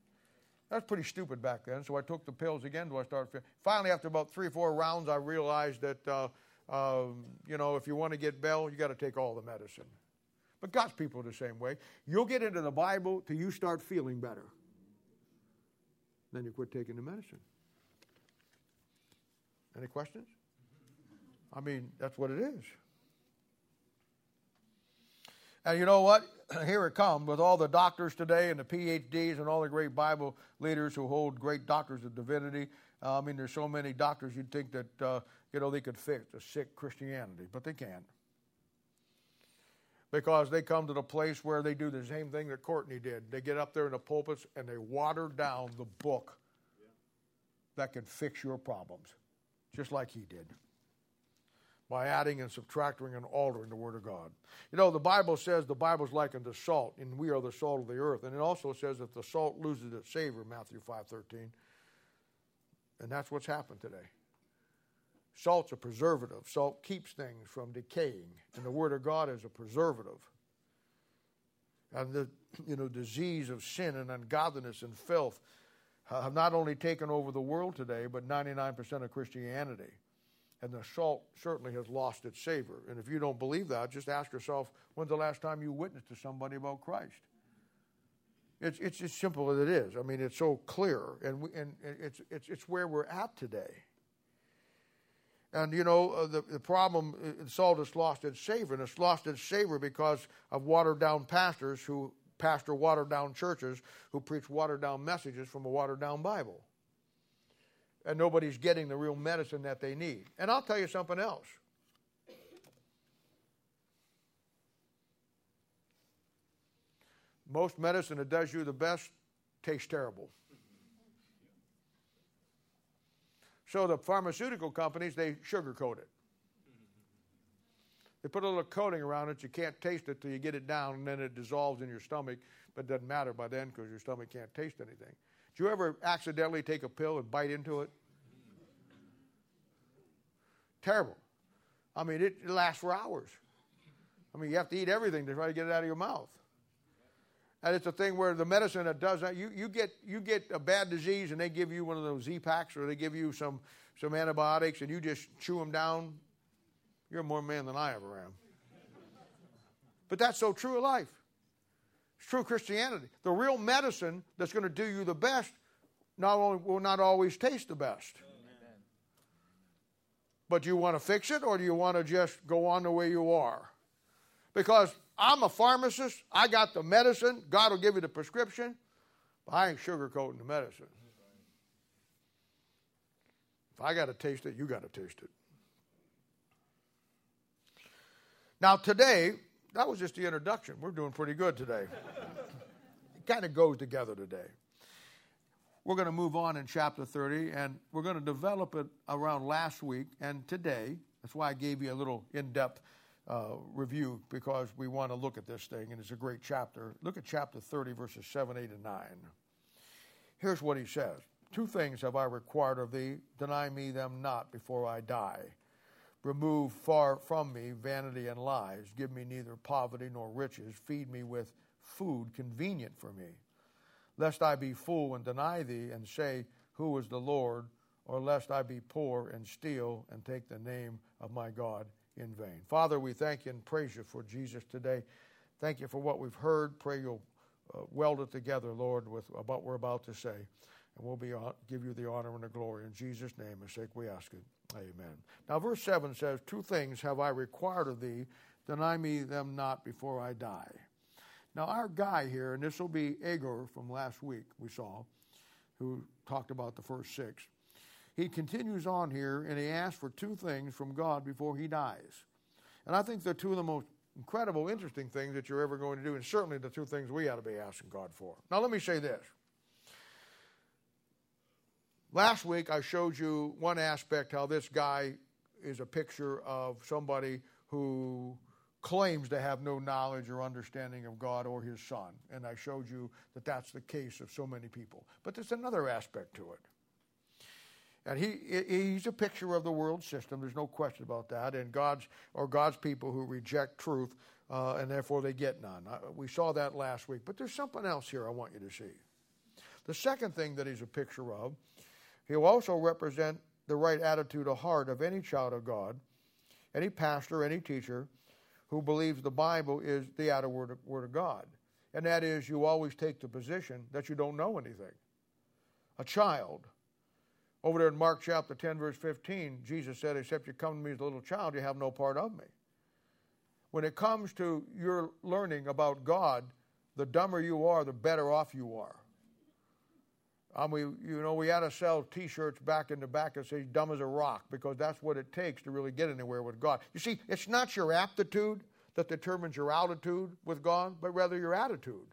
That was pretty stupid back then, so I took the pills again until I feeling. Finally, after about three or four rounds, I realized that, uh, uh, you know, if you want to get well, you got to take all the medicine. But God's people are the same way. You'll get into the Bible till you start feeling better. Then you quit taking the medicine. Any questions? I mean, that's what it is. And you know what? [CLEARS THROAT] Here it comes with all the doctors today and the PhDs and all the great Bible leaders who hold great doctors of divinity. Uh, I mean, there's so many doctors you'd think that, uh, you know, they could fix a sick Christianity, but they can't because they come to the place where they do the same thing that Courtney did. They get up there in the pulpits and they water down the book that can fix your problems, just like he did. By adding and subtracting and altering the Word of God. You know, the Bible says the Bible is likened to salt, and we are the salt of the earth. And it also says that the salt loses its savor, Matthew 5.13. And that's what's happened today. Salt's a preservative. Salt keeps things from decaying, and the Word of God is a preservative. And the you know disease of sin and ungodliness and filth uh, have not only taken over the world today, but 99% of Christianity. And the salt certainly has lost its savor. And if you don't believe that, just ask yourself when's the last time you witnessed to somebody about Christ? It's, it's as simple as it is. I mean, it's so clear, and, we, and it's, it's, it's where we're at today. And you know, uh, the, the problem, uh, salt has lost its savor, and it's lost its savor because of watered down pastors who pastor watered down churches who preach watered down messages from a watered down Bible. And nobody's getting the real medicine that they need. And I'll tell you something else. Most medicine that does you the best tastes terrible. So the pharmaceutical companies, they sugarcoat it. They put a little coating around it. You can't taste it till you get it down, and then it dissolves in your stomach. But it doesn't matter by then because your stomach can't taste anything. Do you ever accidentally take a pill and bite into it? Terrible. I mean, it lasts for hours. I mean, you have to eat everything to try to get it out of your mouth. And it's a thing where the medicine that does that, you, you, get, you get a bad disease and they give you one of those Z packs or they give you some, some antibiotics and you just chew them down. You're more man than I ever am. But that's so true of life. It's true Christianity. The real medicine that's going to do you the best not only will not always taste the best. Amen. But do you want to fix it or do you want to just go on the way you are? Because I'm a pharmacist. I got the medicine. God will give you the prescription. But I ain't sugarcoating the medicine. If I got to taste it, you got to taste it. Now, today, that was just the introduction. We're doing pretty good today. it kind of goes together today. We're going to move on in chapter 30, and we're going to develop it around last week and today. That's why I gave you a little in depth uh, review because we want to look at this thing, and it's a great chapter. Look at chapter 30, verses 7, 8, and 9. Here's what he says Two things have I required of thee, deny me them not before I die. Remove far from me vanity and lies. Give me neither poverty nor riches. Feed me with food convenient for me. Lest I be full and deny thee and say, Who is the Lord? Or lest I be poor and steal and take the name of my God in vain. Father, we thank you and praise you for Jesus today. Thank you for what we've heard. Pray you'll uh, weld it together, Lord, with what we're about to say. And we'll be uh, give you the honor and the glory. In Jesus' name, and sake we ask it. Amen. Now, verse 7 says, Two things have I required of thee, deny me them not before I die. Now, our guy here, and this will be Agur from last week, we saw, who talked about the first six he continues on here and he asks for two things from God before he dies. And I think they're two of the most incredible, interesting things that you're ever going to do, and certainly the two things we ought to be asking God for. Now, let me say this. Last week, I showed you one aspect how this guy is a picture of somebody who claims to have no knowledge or understanding of God or his son. And I showed you that that's the case of so many people. But there's another aspect to it. And he, he's a picture of the world system. There's no question about that. And God's or God's people who reject truth, uh, and therefore they get none. we saw that last week. But there's something else here I want you to see. The second thing that he's a picture of, he'll also represent the right attitude of heart of any child of God, any pastor, any teacher who believes the Bible is the outer word of, word of God. And that is, you always take the position that you don't know anything. A child over there in Mark chapter 10, verse 15, Jesus said, Except you come to me as a little child, you have no part of me. When it comes to your learning about God, the dumber you are, the better off you are. Um, we, you know, we had to sell T-shirts back in the back that say "dumb as a rock" because that's what it takes to really get anywhere with God. You see, it's not your aptitude that determines your altitude with God, but rather your attitude.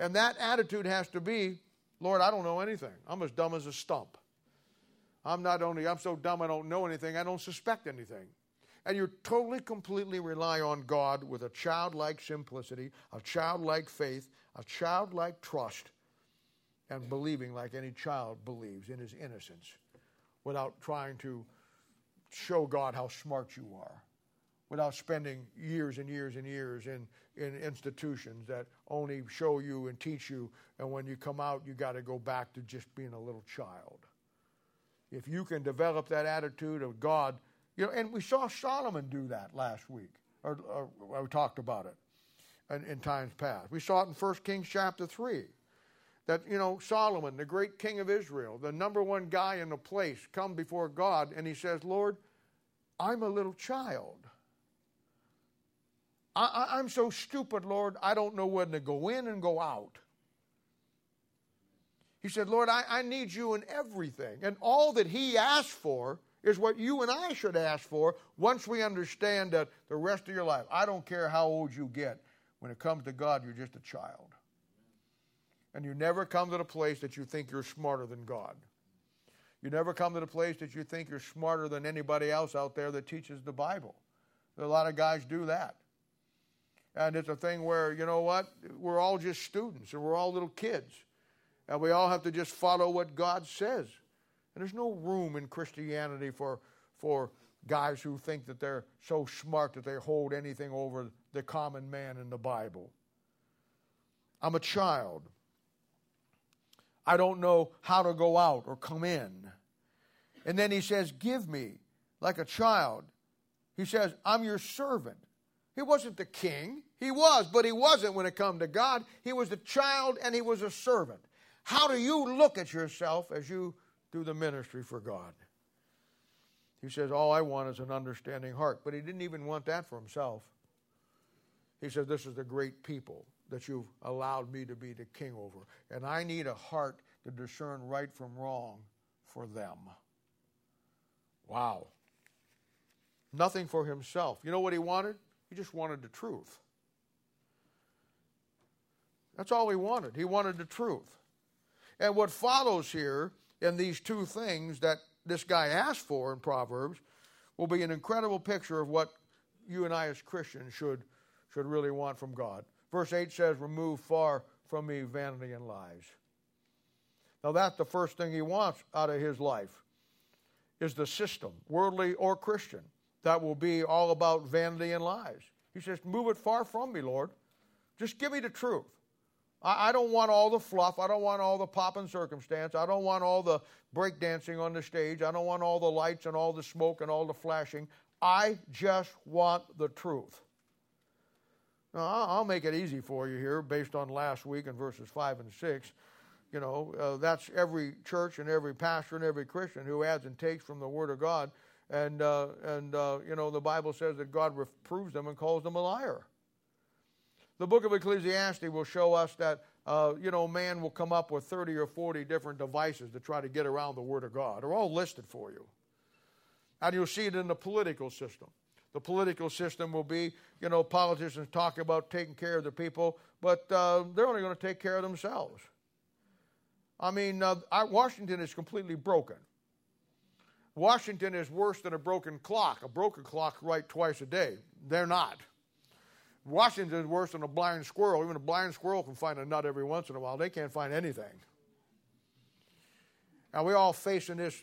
And that attitude has to be Lord, I don't know anything. I'm as dumb as a stump. I'm not only, I'm so dumb I don't know anything, I don't suspect anything. And you totally, completely rely on God with a childlike simplicity, a childlike faith, a childlike trust, and believing like any child believes in his innocence without trying to show God how smart you are, without spending years and years and years in in institutions that only show you and teach you, and when you come out, you got to go back to just being a little child. If you can develop that attitude of God, you know, and we saw Solomon do that last week, or, or we talked about it in, in times past. We saw it in 1 Kings chapter 3 that you know Solomon, the great king of Israel, the number one guy in the place, come before God and he says, "Lord, I'm a little child. I, am so stupid, Lord, I don't know when to go in and go out. He said, Lord, I, I need you in everything. And all that he asked for is what you and I should ask for once we understand that the rest of your life, I don't care how old you get, when it comes to God, you're just a child. And you never come to the place that you think you're smarter than God. You never come to the place that you think you're smarter than anybody else out there that teaches the Bible. A lot of guys do that. And it's a thing where, you know what? We're all just students and we're all little kids. And we all have to just follow what God says. And there's no room in Christianity for, for guys who think that they're so smart that they hold anything over the common man in the Bible. I'm a child. I don't know how to go out or come in. And then he says, Give me like a child. He says, I'm your servant. He wasn't the king. He was, but he wasn't when it come to God. He was a child and he was a servant. How do you look at yourself as you do the ministry for God? He says, All I want is an understanding heart. But he didn't even want that for himself. He says, This is the great people that you've allowed me to be the king over. And I need a heart to discern right from wrong for them. Wow. Nothing for himself. You know what he wanted? He just wanted the truth. That's all he wanted. He wanted the truth. And what follows here in these two things that this guy asked for in Proverbs will be an incredible picture of what you and I as Christians should, should really want from God. Verse 8 says, Remove far from me vanity and lies. Now, that's the first thing he wants out of his life is the system, worldly or Christian, that will be all about vanity and lies. He says, Move it far from me, Lord. Just give me the truth. I, don't want all the fluff. I don't want all the pop and circumstance. I don't want all the breakdancing on the stage. I don't want all the lights and all the smoke and all the flashing. I just want the truth. Now, I'll make it easy for you here based on last week in verses 5 and 6. You know, uh, that's every church and every pastor and every Christian who adds and takes from the Word of God. And, uh, and uh, you know, the Bible says that God reproves them and calls them a liar. The book of Ecclesiastes will show us that, uh, you know, man will come up with 30 or 40 different devices to try to get around the Word of God. They're all listed for you. And you'll see it in the political system. The political system will be, you know, politicians talking about taking care of the people, but uh, they're only going to take care of themselves. I mean, uh, Washington is completely broken. Washington is worse than a broken clock. A broken clock right twice a day. They're not. Washington is worse than a blind squirrel. Even a blind squirrel can find a nut every once in a while. They can't find anything. Now, we're all facing this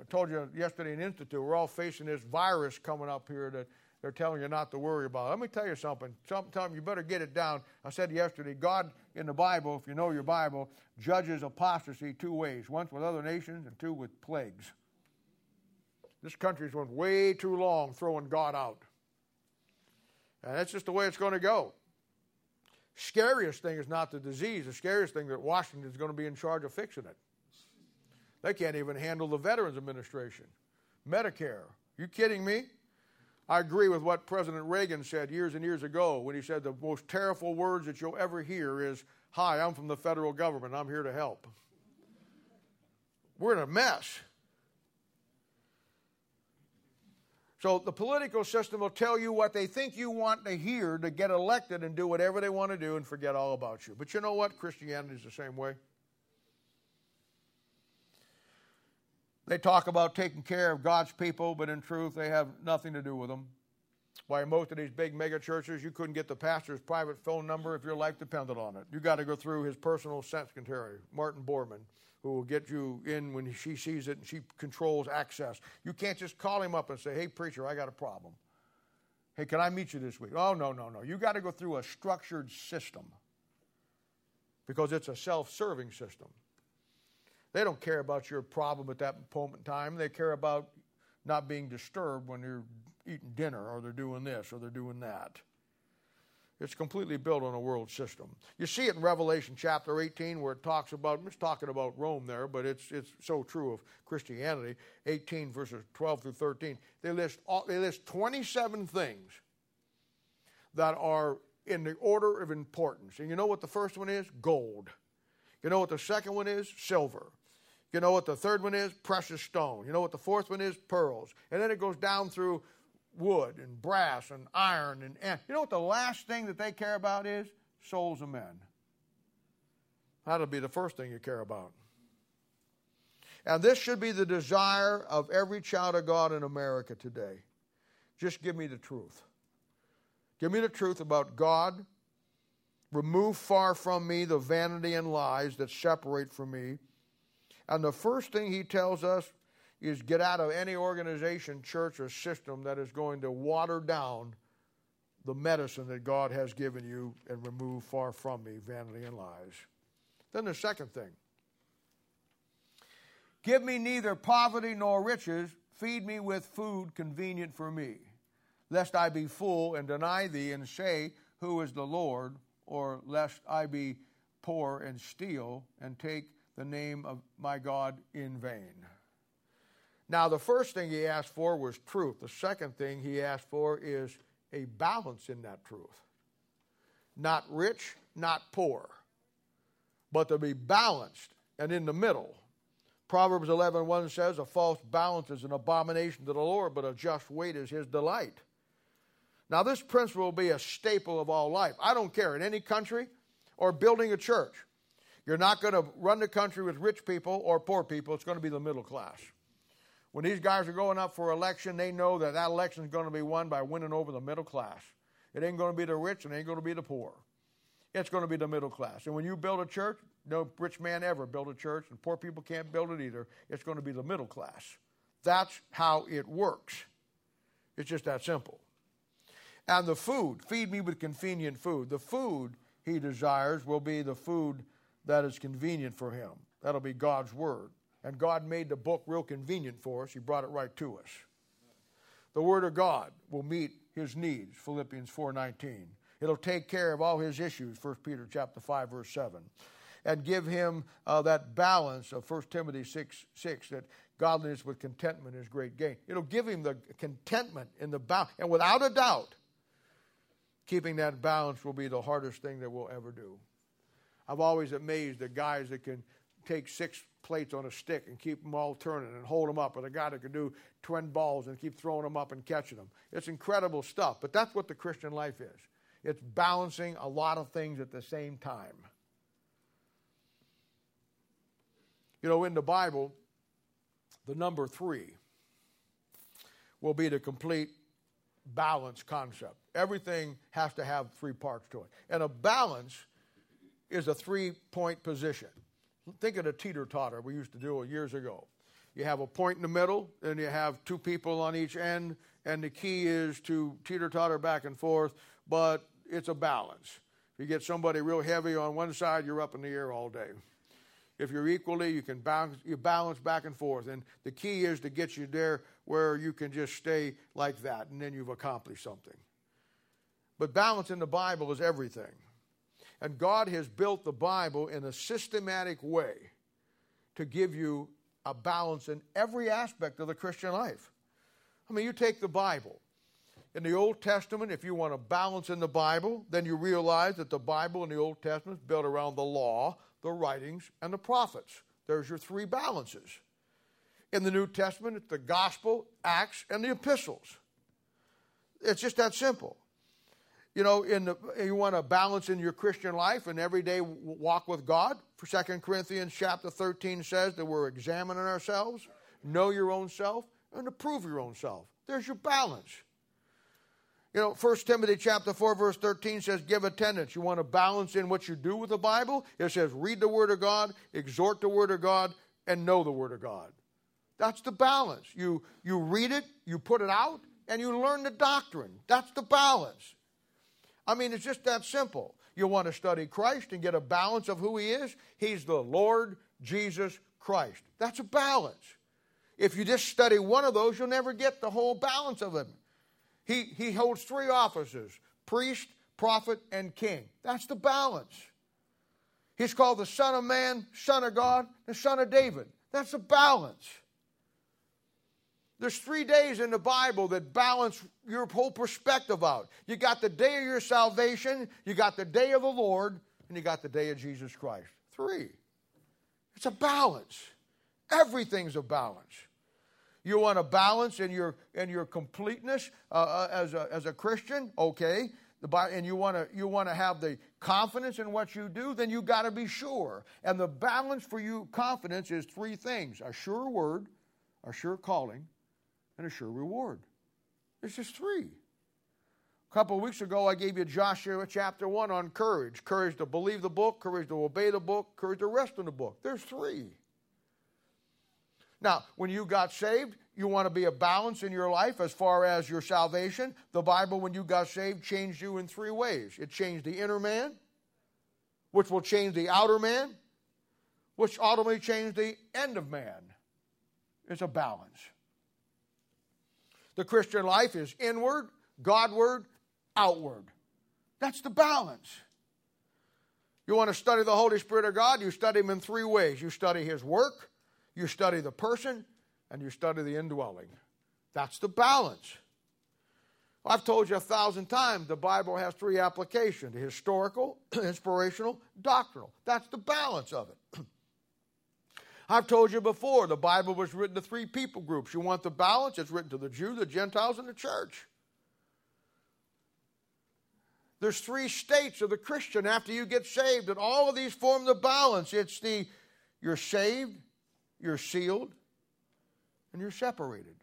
I told you yesterday in Institute, we're all facing this virus coming up here that they're telling you not to worry about. Let me tell you something. Sometimes you better get it down. I said yesterday, God in the Bible, if you know your Bible, judges apostasy two ways once with other nations and two with plagues. This country's went way too long throwing God out. And that's just the way it's going to go. Scariest thing is not the disease. The scariest thing that Washington's going to be in charge of fixing it. They can't even handle the Veterans Administration. Medicare. You kidding me? I agree with what President Reagan said years and years ago when he said the most terrible words that you'll ever hear is, Hi, I'm from the federal government. I'm here to help. We're in a mess. So the political system will tell you what they think you want to hear to get elected and do whatever they want to do and forget all about you. But you know what? Christianity is the same way. They talk about taking care of God's people, but in truth, they have nothing to do with them. Why, most of these big mega churches, you couldn't get the pastor's private phone number if your life depended on it. You got to go through his personal secretary, Martin Bormann, who will get you in when she sees it and she controls access. You can't just call him up and say, hey, preacher, I got a problem. Hey, can I meet you this week? Oh, no, no, no. You got to go through a structured system because it's a self serving system. They don't care about your problem at that moment in time. They care about not being disturbed when you're eating dinner or they're doing this or they're doing that. It's completely built on a world system. You see it in Revelation chapter 18 where it talks about, it's talking about Rome there, but it's, it's so true of Christianity. 18 verses 12 through 13. They list, all, they list 27 things that are in the order of importance. And you know what the first one is? Gold. You know what the second one is? Silver. You know what the third one is? Precious stone. You know what the fourth one is? Pearls. And then it goes down through wood and brass and iron and, and you know what the last thing that they care about is? Souls of men. That'll be the first thing you care about. And this should be the desire of every child of God in America today. Just give me the truth. Give me the truth about God. Remove far from me the vanity and lies that separate from me. And the first thing he tells us is get out of any organization, church, or system that is going to water down the medicine that God has given you and remove far from me vanity and lies. Then the second thing give me neither poverty nor riches, feed me with food convenient for me, lest I be full and deny thee and say, Who is the Lord? or lest I be poor and steal and take the name of my God in vain. Now, the first thing he asked for was truth. The second thing he asked for is a balance in that truth. Not rich, not poor, but to be balanced and in the middle. Proverbs 11 1 says, A false balance is an abomination to the Lord, but a just weight is his delight. Now, this principle will be a staple of all life. I don't care in any country or building a church. You're not going to run the country with rich people or poor people. It's going to be the middle class. When these guys are going up for election, they know that that election is going to be won by winning over the middle class. It ain't going to be the rich and it ain't going to be the poor. It's going to be the middle class. And when you build a church, no rich man ever built a church, and poor people can't build it either. It's going to be the middle class. That's how it works. It's just that simple. And the food, feed me with convenient food. The food he desires will be the food that is convenient for him. That'll be God's word. And God made the book real convenient for us. He brought it right to us. The word of God will meet his needs, Philippians 4:19. It'll take care of all his issues, 1 Peter chapter 5 verse 7. And give him uh, that balance of 1 Timothy 6 6 that godliness with contentment is great gain. It'll give him the contentment in the balance. And without a doubt, keeping that balance will be the hardest thing that we'll ever do. I've always amazed the guys that can take six plates on a stick and keep them all turning and hold them up, or the guy that can do 10 balls and keep throwing them up and catching them. It's incredible stuff, but that's what the Christian life is. It's balancing a lot of things at the same time. You know, in the Bible, the number three will be the complete balance concept. Everything has to have three parts to it. And a balance is a three point position. Think of the teeter totter we used to do years ago. You have a point in the middle, and you have two people on each end, and the key is to teeter totter back and forth, but it's a balance. If you get somebody real heavy on one side, you're up in the air all day. If you're equally, you can balance, you balance back and forth. And the key is to get you there where you can just stay like that, and then you've accomplished something. But balance in the Bible is everything. And God has built the Bible in a systematic way to give you a balance in every aspect of the Christian life. I mean, you take the Bible. In the Old Testament, if you want a balance in the Bible, then you realize that the Bible in the Old Testament is built around the law, the writings, and the prophets. There's your three balances. In the New Testament, it's the gospel, Acts, and the epistles. It's just that simple. You know, in the, you want a balance in your Christian life and everyday walk with God. For 2 Corinthians chapter 13 says that we're examining ourselves, know your own self, and approve your own self. There's your balance. You know, 1 Timothy chapter 4, verse 13 says, give attendance. You want to balance in what you do with the Bible? It says, read the Word of God, exhort the Word of God, and know the Word of God. That's the balance. You, you read it, you put it out, and you learn the doctrine. That's the balance. I mean, it's just that simple. You want to study Christ and get a balance of who He is? He's the Lord Jesus Christ. That's a balance. If you just study one of those, you'll never get the whole balance of Him. He, he holds three offices priest, prophet, and king. That's the balance. He's called the Son of Man, Son of God, the Son of David. That's a balance. There's three days in the Bible that balance your whole perspective out. You got the day of your salvation, you got the day of the Lord, and you got the day of Jesus Christ. Three. It's a balance. Everything's a balance. You want a balance in your in your completeness uh, uh, as a as a Christian, okay? The, and you want to you want to have the confidence in what you do, then you got to be sure. And the balance for you confidence is three things: a sure word, a sure calling, and a sure reward. It's just three. A couple of weeks ago, I gave you Joshua chapter 1 on courage courage to believe the book, courage to obey the book, courage to rest in the book. There's three. Now, when you got saved, you want to be a balance in your life as far as your salvation. The Bible, when you got saved, changed you in three ways it changed the inner man, which will change the outer man, which ultimately changed the end of man. It's a balance. The Christian life is inward, Godward, outward. That's the balance. You want to study the Holy Spirit of God? You study Him in three ways. You study His work, you study the person, and you study the indwelling. That's the balance. I've told you a thousand times the Bible has three applications historical, [CLEARS THROAT] inspirational, doctrinal. That's the balance of it. I've told you before the Bible was written to three people groups. You want the balance? It's written to the Jew, the Gentiles, and the church. There's three states of the Christian after you get saved, and all of these form the balance. It's the you're saved, you're sealed, and you're separated.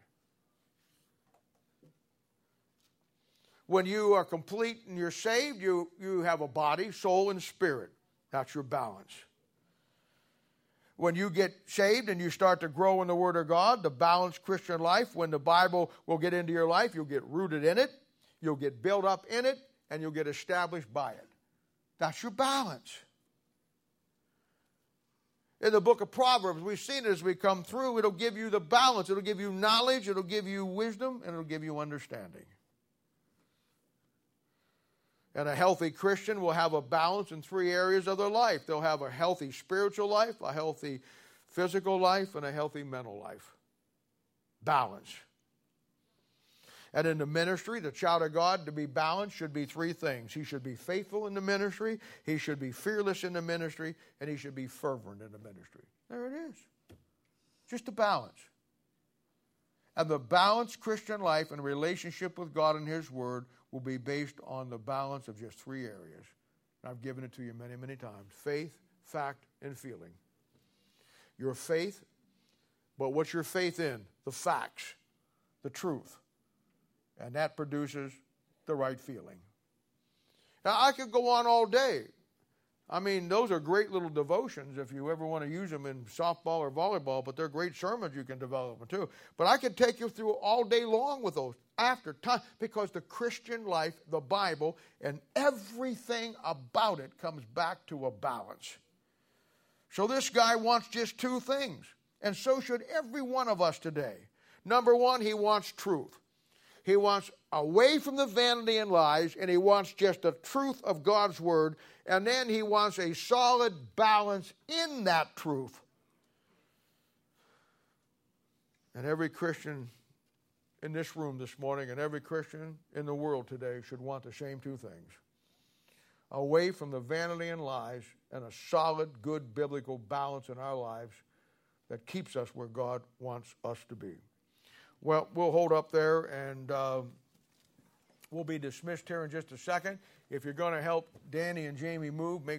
When you are complete and you're saved, you, you have a body, soul, and spirit. That's your balance. When you get saved and you start to grow in the Word of God, the balanced Christian life, when the Bible will get into your life, you'll get rooted in it, you'll get built up in it, and you'll get established by it. That's your balance. In the book of Proverbs, we've seen it as we come through. It'll give you the balance, it'll give you knowledge, it'll give you wisdom, and it'll give you understanding. And a healthy Christian will have a balance in three areas of their life. They'll have a healthy spiritual life, a healthy physical life, and a healthy mental life. Balance. And in the ministry, the child of God to be balanced should be three things. He should be faithful in the ministry, he should be fearless in the ministry, and he should be fervent in the ministry. There it is. Just a balance. And the balanced Christian life and relationship with God and His Word will be based on the balance of just three areas. And I've given it to you many, many times faith, fact, and feeling. Your faith, but what's your faith in? The facts, the truth and that produces the right feeling. Now, I could go on all day. I mean, those are great little devotions if you ever want to use them in softball or volleyball, but they're great sermons you can develop them too. But I could take you through all day long with those after time because the Christian life, the Bible, and everything about it comes back to a balance. So this guy wants just two things, and so should every one of us today. Number one, he wants truth. He wants away from the vanity and lies, and he wants just the truth of God's word. And then he wants a solid balance in that truth. And every Christian in this room this morning and every Christian in the world today should want the same two things away from the vanity and lies, and a solid, good biblical balance in our lives that keeps us where God wants us to be. Well, we'll hold up there and uh, we'll be dismissed here in just a second. If you're going to help Danny and Jamie move, make